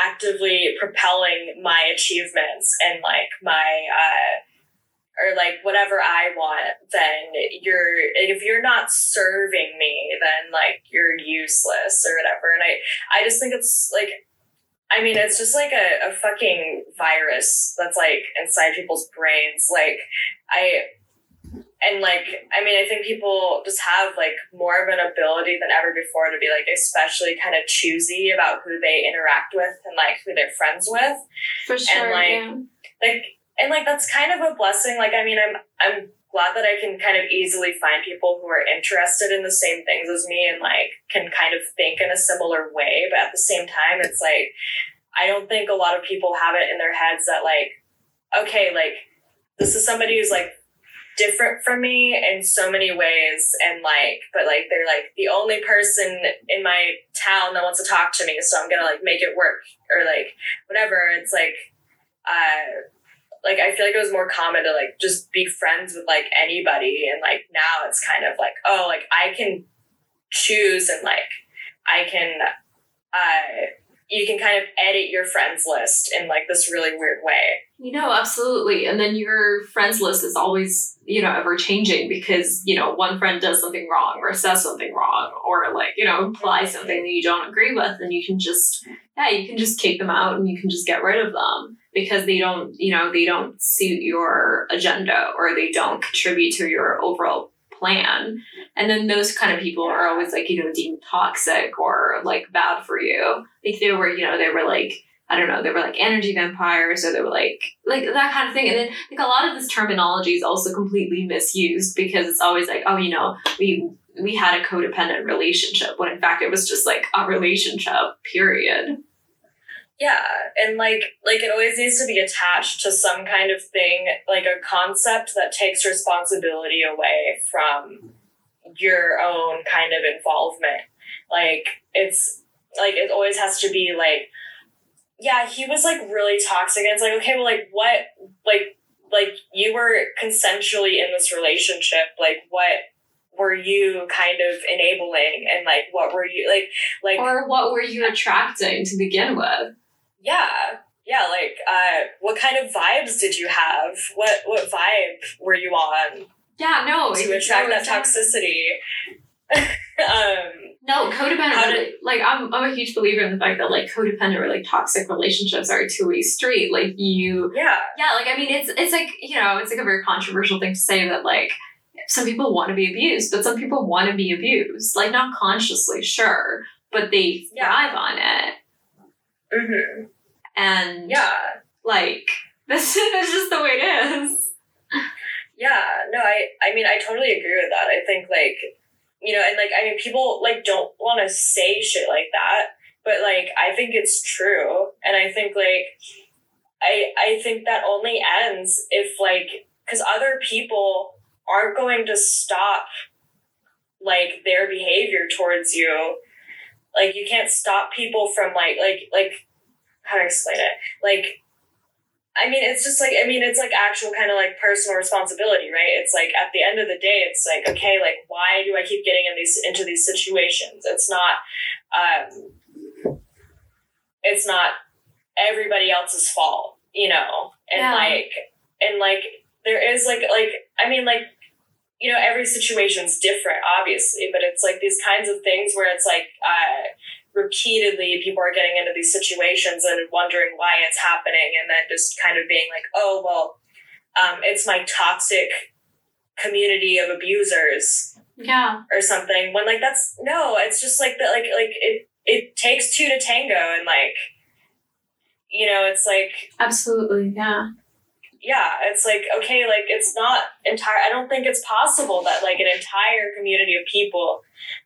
actively propelling my achievements and like my uh or like whatever I want, then you're if you're not serving me, then like you're useless or whatever. And I I just think it's like I mean, it's just like a, a fucking virus that's like inside people's brains. Like, I, and like, I mean, I think people just have like more of an ability than ever before to be like, especially kind of choosy about who they interact with and like who they're friends with. For sure. And like, yeah. like, and like, that's kind of a blessing. Like, I mean, I'm, I'm, glad that I can kind of easily find people who are interested in the same things as me and like can kind of think in a similar way. But at the same time, it's like, I don't think a lot of people have it in their heads that like, okay, like this is somebody who's like different from me in so many ways and like but like they're like the only person in my town that wants to talk to me so i'm gonna like make it work or like whatever. It's like uh like I feel like it was more common to like just be friends with like anybody and like now it's kind of like oh like I can choose and like I can uh you can kind of edit your friends list in like this really weird way. You know, absolutely. And then your friends list is always, you know, ever changing because, you know, one friend does something wrong or says something wrong or like, you know, implies something that you don't agree with and you can just yeah, you can just kick them out and you can just get rid of them because they don't, you know, they don't suit your agenda or they don't contribute to your overall plan. And then those kind of people are always like, you know, deemed toxic or like bad for you. Like they were, you know, they were like, I don't know, they were like energy vampires or they were like like that kind of thing. And then like a lot of this terminology is also completely misused because it's always like, oh, you know, we we had a codependent relationship when in fact it was just like a relationship, period. Yeah, and like like it always needs to be attached to some kind of thing, like a concept that takes responsibility away from your own kind of involvement. Like it's like it always has to be like yeah, he was like really toxic. And it's like, okay, well like what like like you were consensually in this relationship, like what were you kind of enabling and like what were you like like or what were you attracting to begin with yeah. Yeah like uh what kind of vibes did you have? What what vibe were you on yeah no to attract that toxicity? Um no codependent did, like I'm, I'm a huge believer in the fact that like codependent or like toxic relationships are a two-way street. Like you yeah. Yeah like i mean it's it's like you know it's like a very controversial thing to say that like some people want to be abused but some people want to be abused. Like not consciously sure but they thrive yeah. on it Mm-hmm. And yeah, like this, is just the way it is. Yeah, no, I I mean I totally agree with that. I think like you know, and like I mean people like don't want to say shit like that, but like I think it's true, and I think like I I think that only ends if like because other people aren't going to stop like their behavior towards you like you can't stop people from like like like how to explain it? Like I mean, it's just like I mean, it's like actual kind of like personal responsibility, right? It's like at the end of the day, it's like okay, like why do I keep getting in these into these situations? It's not, um, it's not everybody else's fault, you know, and yeah. like and like there is like like I mean like you know, every situation's different, obviously, but it's like these kinds of things where it's like uh, repeatedly people are getting into these situations and wondering why it's happening, and then just kind of being like, oh, well, um, it's my toxic community of abusers. Yeah. Or something. When like that's no, it's just like that like like it it takes two to tango and like you know, it's like Absolutely, yeah yeah, it's like, okay, like it's not entire, I don't think it's possible that like an entire community of people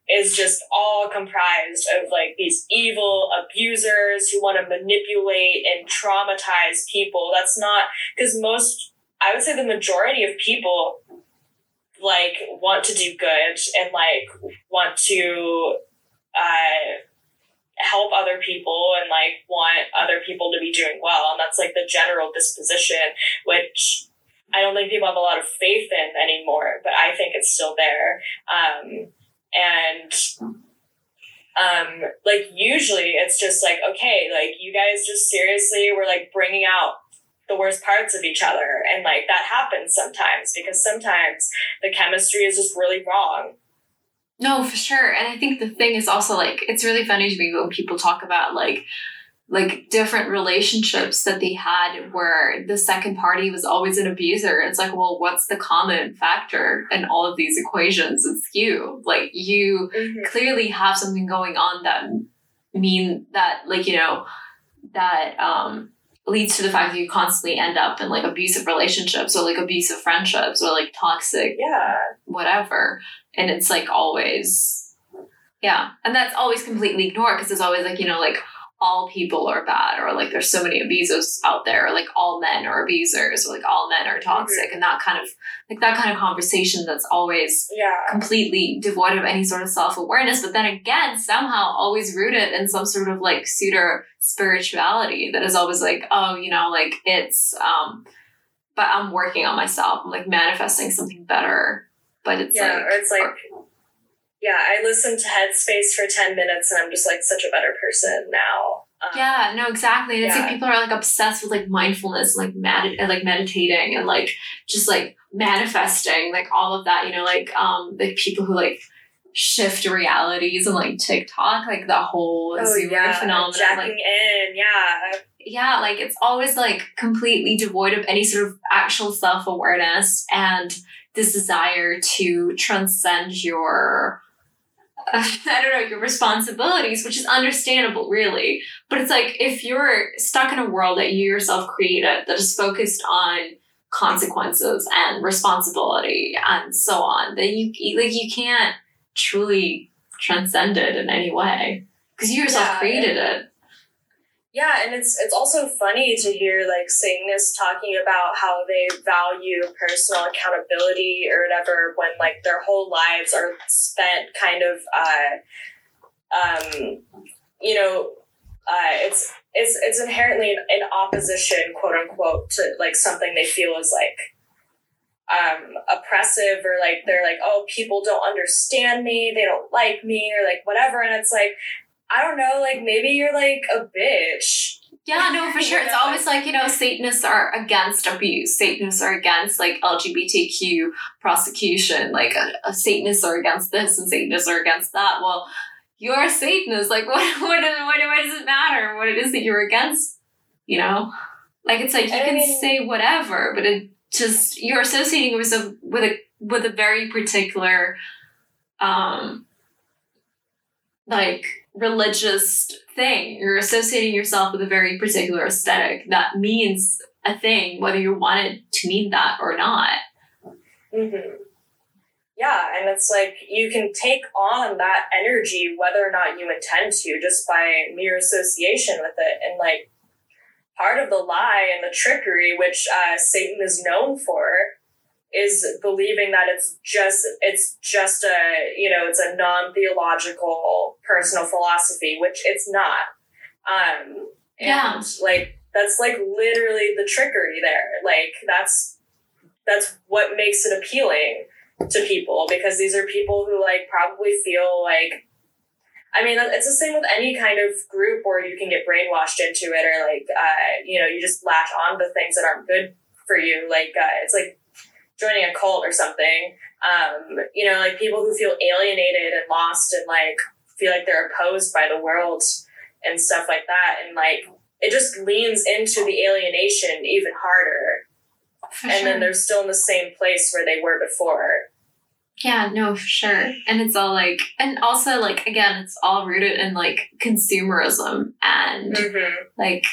is just all comprised of like these evil abusers who want to manipulate and traumatize people. That's not, because most, I would say the majority of people like want to do good and like want to, uh, help other people and like want other people to be doing well. And that's like the general disposition which i don't think people have a lot of faith in anymore but i think it's still there. Um, and um, like usually it's just like okay like you guys just seriously were like bringing out the worst parts of each other. And like that happens sometimes because sometimes the chemistry is just really wrong no, for sure. And I think the thing is also like, it's really funny to me when people talk about like, like different relationships that they had where the second party was always an abuser. It's like, well, what's the common factor in all of these equations? It's you. Like you Mhm. clearly have something going on that mean that like, you know, that um leads to the fact that you constantly end up in like abusive relationships or like abusive friendships or like toxic Yeah. whatever. And it's like always, yeah. And that's always completely ignored because it's always like, you know, like all people are bad or like there's so many abusers out there or like all men are abusers or like all men are toxic and that kind of like that kind of conversation that's always Yeah. completely devoid of any sort of self-awareness but then again somehow always rooted in some sort of like pseudo spirituality that is always like oh you know like it's um but i'm working on myself i'm like manifesting something better but it's yeah. like or it's like, yeah, I listened to Headspace for 10 minutes and I'm just like such a better person now. Um, yeah no exactly and it's like people are like obsessed with like mindfulness like med- and, like meditating and like just like manifesting like all of that you know like um like people who like shift realities and like tiktok like the whole Oh, yeah. phenomenon Jacking like in. Yeah. yeah, like it's always like completely devoid of any sort of actual self awareness and this desire to transcend your, I don't know, your responsibilities, which is understandable, really. But it's like if you're stuck in a world that you yourself created that is focused on consequences and responsibility and so on, then you like you can't truly transcend it in any way because you yourself Yeah, created it. Yeah, and it's it's also funny to hear like Satanists talking about how they value personal accountability or whatever when like their whole lives are spent kind of uh um you know uh it's it's it's inherently in, in opposition quote unquote to like something they feel is like um oppressive or like they're like oh people don't understand me. They don't like me or like whatever. And it's like I don't know, like maybe you're like a bitch. Yeah, no, for sure. It's always like, you know, Satanists are against abuse. Satanists are against like LGBTQ prosecution. Like, uh, uh, Satanists are against this and Satanists are against that. Well, you're a Satanist. Like, what, what, what, what does it matter what it is that you're against? You know? Like, it's like you I can mean- say whatever, but it just, you're associating with a, with a, with a very particular, um, like, religious thing. You're associating yourself with a very particular aesthetic that means a thing, whether you want it to mean that or not. Mm-hmm. Yeah, and it's like you can take on that energy whether or not you intend to just by mere association with it. And like part of the lie and the trickery, which uh, Satan is known for, is believing that it's just it's just a you know it's a non-theological personal philosophy which it's not um and Yeah. like that's like literally the trickery there like that's that's what makes it appealing to people because these are people who like probably feel like I mean, it's the same with any kind of group where you can get brainwashed into it, or like, uh, you know, you just latch on to things that aren't good for you. Like, uh, it's like joining a cult or something. Um, you know, like people who feel alienated and lost and like feel like they're opposed by the world and stuff like that. And like, it just leans into the alienation even harder. For and sure. then they're still in the same place where they were before. Yeah, no, for sure. And it's all like, and also like, again, it's all rooted in like consumerism and Mm-hmm. like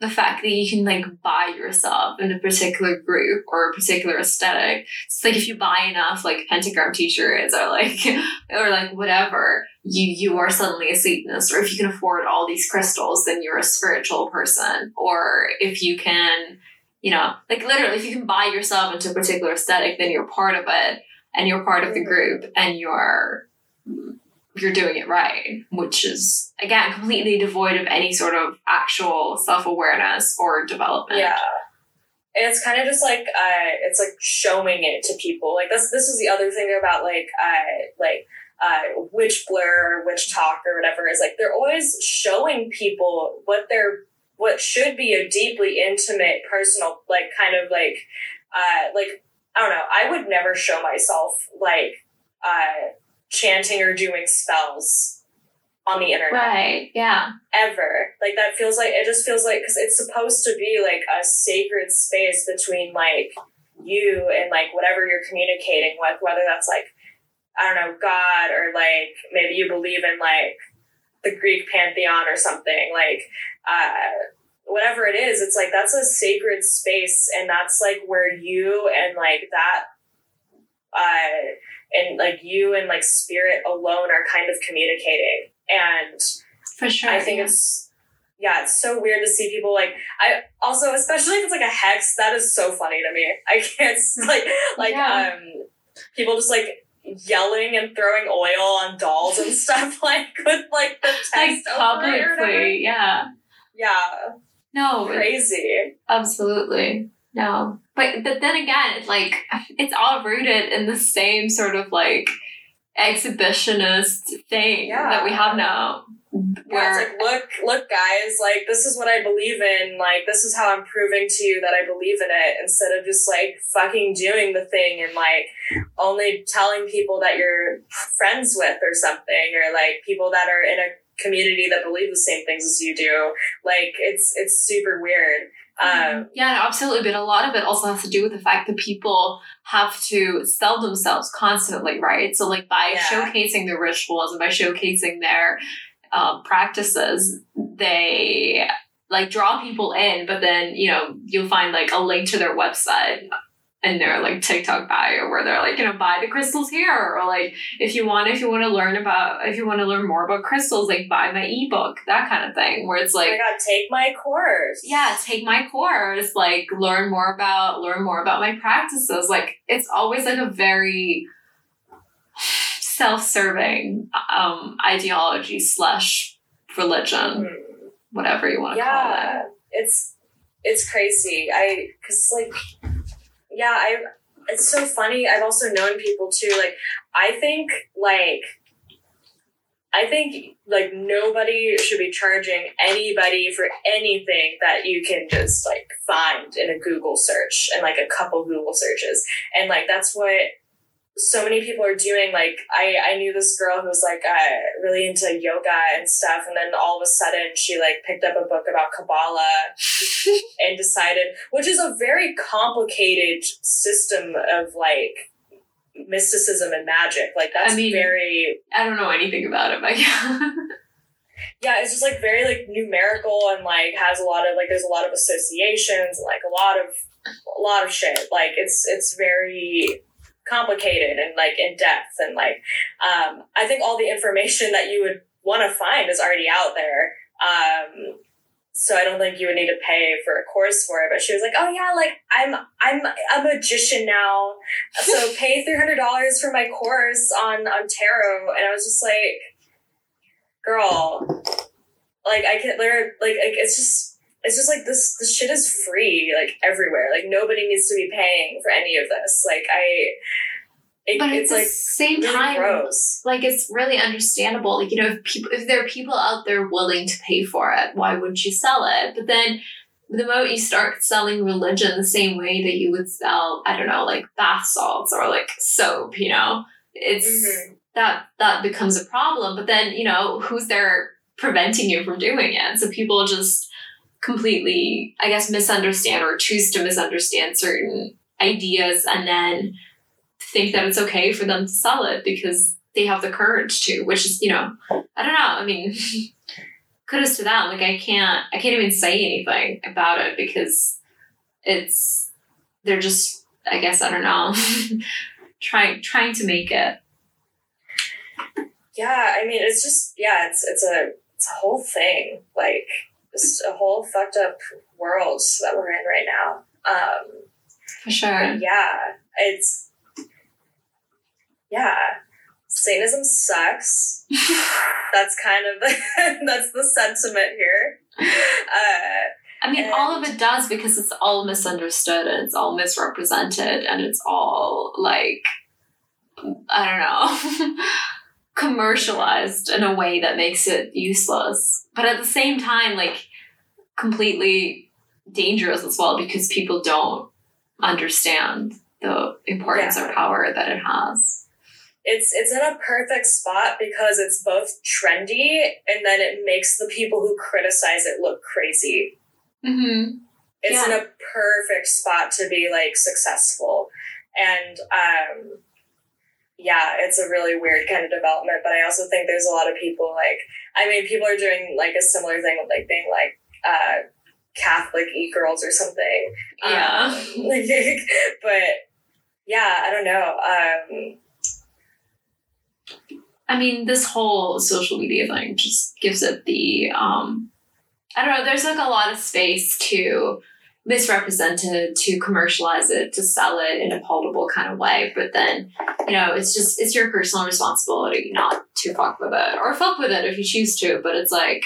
the fact that you can like buy yourself in a particular group or a particular aesthetic. It's like if you buy enough like pentagram t-shirts or like or like whatever, you you are suddenly a Satanist. Or if you can afford all these crystals, then you're a spiritual person. Or if you can, you know, like literally if you can buy yourself into a particular aesthetic, then you're part of it and you're part of the group and you're you're doing it right, which is again completely devoid of any sort of actual self awareness or development. Yeah. It's kind of just like uh, it's like showing it to people. Like this, this is the other thing about like uh, like uh, witch blur, WitchTok, or whatever. Is like they're always showing people what they're what should be a deeply intimate, personal, like kind of like uh, like I don't know. I would never show myself like uh, chanting or doing spells on the internet Right. Yeah. ever. Like that feels like it just feels like because it's supposed to be like a sacred space between like you and like whatever you're communicating with, whether that's like I don't know God or like maybe you believe in like the Greek pantheon or something like uh whatever it is it's like that's a sacred space and that's like where you and like that uh and like you and like spirit alone are kind of communicating and For sure. I think yeah. it's yeah, it's so weird to see people like I also especially if it's like a hex, that is so funny to me. I can't like like Yeah. um people just like yelling and throwing oil on dolls and stuff like with like the text over it or whatever. publicly. Yeah. Yeah, No. crazy. Absolutely. No. But but then again, it's like it's all rooted in the same sort of like exhibitionist thing Yeah. that we have now. Yeah, Where it's like look, look, guys, like this is what I believe in. Like this is how I'm proving to you that I believe in it, instead of just like fucking doing the thing and like only telling people that you're friends with or something, or like people that are in a community that believe the same things as you do. Like it's it's super weird. Um, yeah, absolutely. But a lot of it also has to do with the fact that people have to sell themselves constantly, right? So, like by Yeah. showcasing their rituals and by showcasing their um, practices, they like draw people in. But then you know you'll find like a link to their website in their like TikTok bio where they're like, you know, buy the crystals here, or like if you want, if you want to learn about, if you want to learn more about crystals, like buy my ebook, that kind of thing. Where it's oh like my god, take my course. yeah take my course like learn more about learn more about my practices like it's always like a very self-serving um ideology slash religion Mhm. whatever you want to call yeah it's it's crazy i because like yeah i it's so funny. I've also known people too like i think like i think like nobody should be charging anybody for anything that you can just like find in a google search and like a couple google searches. And like that's what so many people are doing like I, I knew this girl who was like uh, really into yoga and stuff and then all of a sudden she like picked up a book about kabbalah and decided which is a very complicated system of like mysticism and magic. Like that's I mean- very i don't know anything about it but yeah. Yeah it's just like very like numerical and like has a lot of like there's a lot of associations like a lot of a lot of shit. Like it's it's very complicated and like in depth and like um i think all the information that you would want to find is already out there. Um so i don't think you would need to pay for a course for it but she was like oh yeah like i'm i'm a magician now. So pay $300 for my course on on tarot. And i was just like girl like i can learn like, like it's just it's just like this this shit is free like everywhere. Like nobody needs to be paying for any of this. Like i it, but at it's the like same really time. gross. Like it's really understandable. Like you know if people if there are people out there willing to pay for it why wouldn't you sell it? But then the moment you start selling religion the same way that you would sell i don't know like bath salts or like soap you know it's Mhm. that that becomes a problem. But then you know who's there preventing you from doing it? So people just completely i guess misunderstand or choose to misunderstand certain ideas and then think that it's okay for them to sell it because they have the courage to which is you know i don't know. I mean kudos to them. Like i can't i can't even say anything about it because it's they're just i guess i don't know trying trying to make it. Yeah i mean it's just yeah it's it's a it's a whole thing. Like it's a whole fucked up world that we're in right now um for sure yeah, it's yeah. Satanism sucks. that's kind of the that's the sentiment here. Uh, I mean, all of it does because it's all misunderstood and it's all misrepresented and it's all like, I don't know, commercialized in a way that makes it useless. But at the same time, like, completely dangerous as well because people don't understand the importance or power that it has. it's it's in a perfect spot because it's both trendy and then it makes the people who criticize it look crazy. Mm-hmm. It's in a perfect spot to be like successful. And um yeah, it's a really weird kind of development, but I also think there's a lot of people like I mean people are doing like a similar thing with like being like uh Catholic e girls or something. Yeah. Um, like, but yeah, I don't know. Um I mean, this whole social media thing just gives it the um I don't know, there's like a lot of space to misrepresent it, to commercialize it, to sell it in a palatable kind of way. But then, you know, it's just it's your personal responsibility not to fuck with it. Or fuck with it if you choose to, but it's like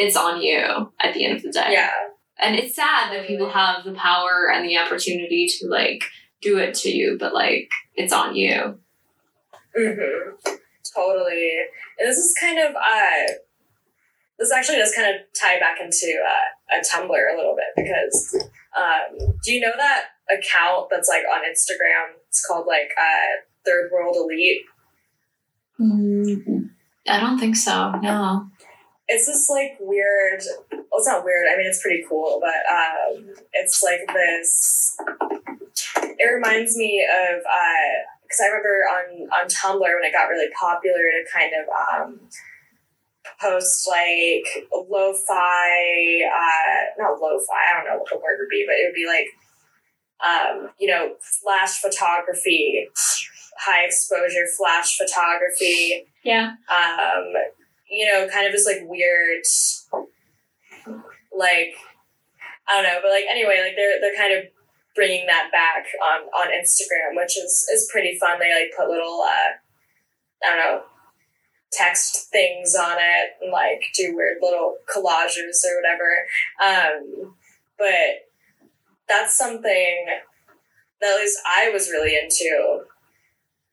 it's on you at the end of the day. yeah. And it's sad that people have the power and the opportunity to like do it to you, but like it's on you. Mm-hmm. Totally. And this is kind of uh this actually does kind of tie back into uh, a Tumblr a little bit because um do you know that account that's like on Instagram? It's called like uh Third World Elite. I don't think so. No. It's this like weird well it's not weird, I mean it's pretty cool, but um it's like this it reminds me of uh because I remember on on Tumblr when it got really popular to kind of um, post like lo-fi, uh, not lo-fi, I don't know what the word would be, but it would be like, um, you know, flash photography, high exposure flash photography, Yeah. um, you know, kind of just like weird, like I don't know, but like anyway, like they're they're kind of bringing that back on on Instagram, which is is pretty fun. They like put little uh, I don't know text things on it and like do weird little collages or whatever. Um, but that's something that at least I was really into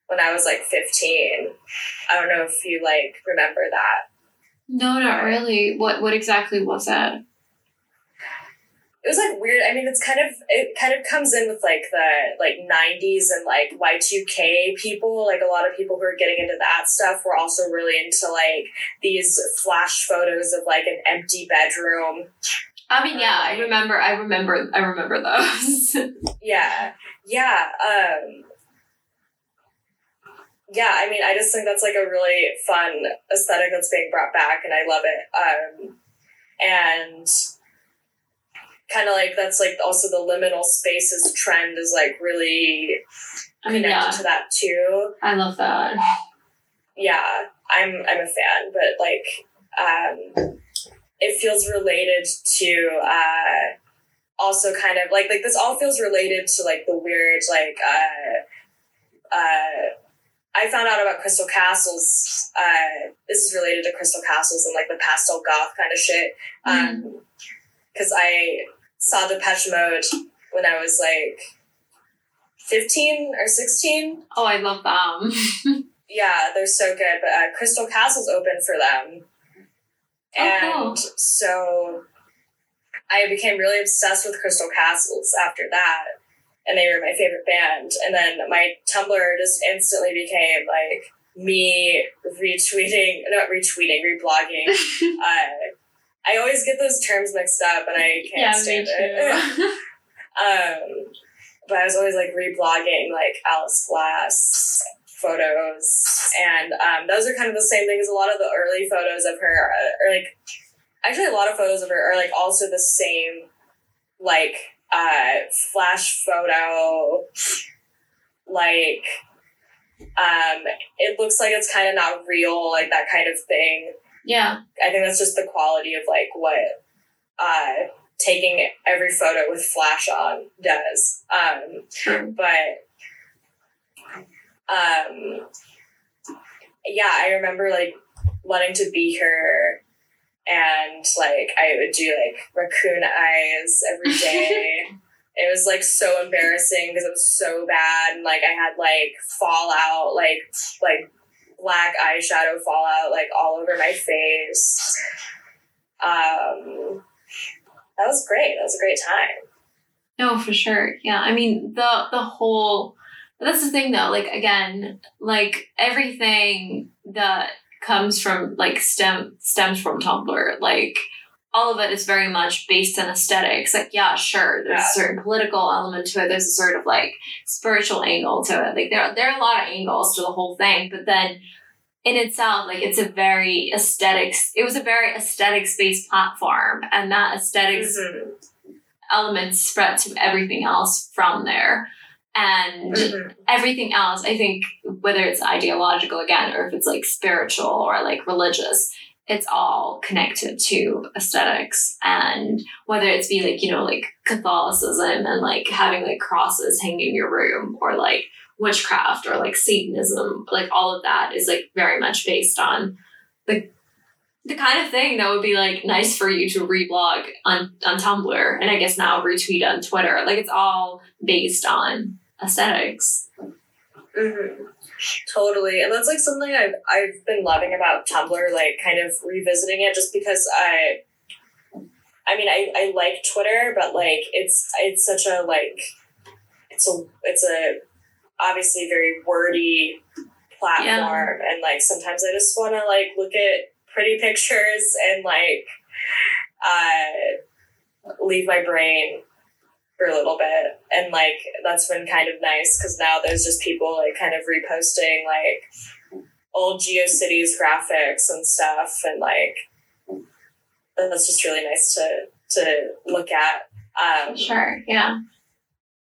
when I was like 15. I don't know if you like remember that. No, not really. What what exactly was that? It was like weird. I mean, it's kind of it kind of comes in with like the like '90s and like Y2K people. Like a lot of people who are getting into that stuff were also really into like these flash photos of like an empty bedroom. I mean, yeah, I remember. I remember. I remember those. Yeah, yeah, um, yeah. I mean, I just think that's like a really fun aesthetic that's being brought back, and I love it. Um, and kind of like that's like also the liminal spaces trend is like really I mean, connected yeah, to that too. I love that. Yeah, I'm I'm a fan, but like um, it feels related to uh, also kind of like like this all feels related to like the weird like uh, uh, I found out about Crystal Castles. Uh, this is related to Crystal Castles and like the pastel goth kind of shit. Um, because I saw Depeche Mode when I was like fifteen or sixteen. Oh, I love them. Yeah, they're so good. But uh, Crystal Castles opened for them, Oh, and cool. so I became really obsessed with Crystal Castles after that, and they were my favorite band. And then my Tumblr just instantly became like me retweeting, not retweeting, reblogging. uh, I always get those terms mixed up, and I can't yeah, stand it. Um, but I was always like reblogging like Alice Glass photos, and um, those are kind of the same thing as a lot of the early photos of her, uh, or like actually a lot of photos of her are like also the same, like uh, flash photo, like um, it looks like it's kind of not real, like that kind of thing. yeah. I think that's just the quality of like what uh, taking every photo with flash on does. Um, True. but um, yeah, I remember like wanting to be her, and like I would do like raccoon eyes every day. it was like so embarrassing because it was so bad, and like I had like fallout, like like black eyeshadow fallout like all over my face. Um, that was great. That was a great time. No, for sure. Yeah, I mean the the whole that's the thing though, like again, like everything that comes from like stem stems from Tumblr. Like all of it is very much based on aesthetics. Like, yeah, sure, there's Yeah. a certain political element to it. There's a sort of like spiritual angle to it. Like there, there are a lot of angles to the whole thing, but then in itself, like it's a very aesthetics. It was a very aesthetics based platform, and that aesthetics Mhm. element spread to everything else from there. And Mhm. everything else, I think, whether it's ideological again or if it's like spiritual or like religious, it's all connected to aesthetics. And whether it's be like, you know, like Catholicism and like having like crosses hanging in your room or like witchcraft or like Satanism, like all of that is like very much based on the the kind of thing that would be like nice for you to reblog on on Tumblr and I guess now retweet on Twitter. Like it's all based on aesthetics. hmm Totally, and that's like something I've I've been loving about Tumblr, like kind of revisiting it, just because I, I mean, I I like Twitter, but like it's it's such a like, it's a it's a obviously very wordy platform, and like sometimes I just want to like look at pretty pictures and like, uh, leave my brain for a little bit and like that's been kind of nice because now there's just people like kind of reposting like old geocities graphics and stuff and like that's just really nice to to look at um Sure, yeah.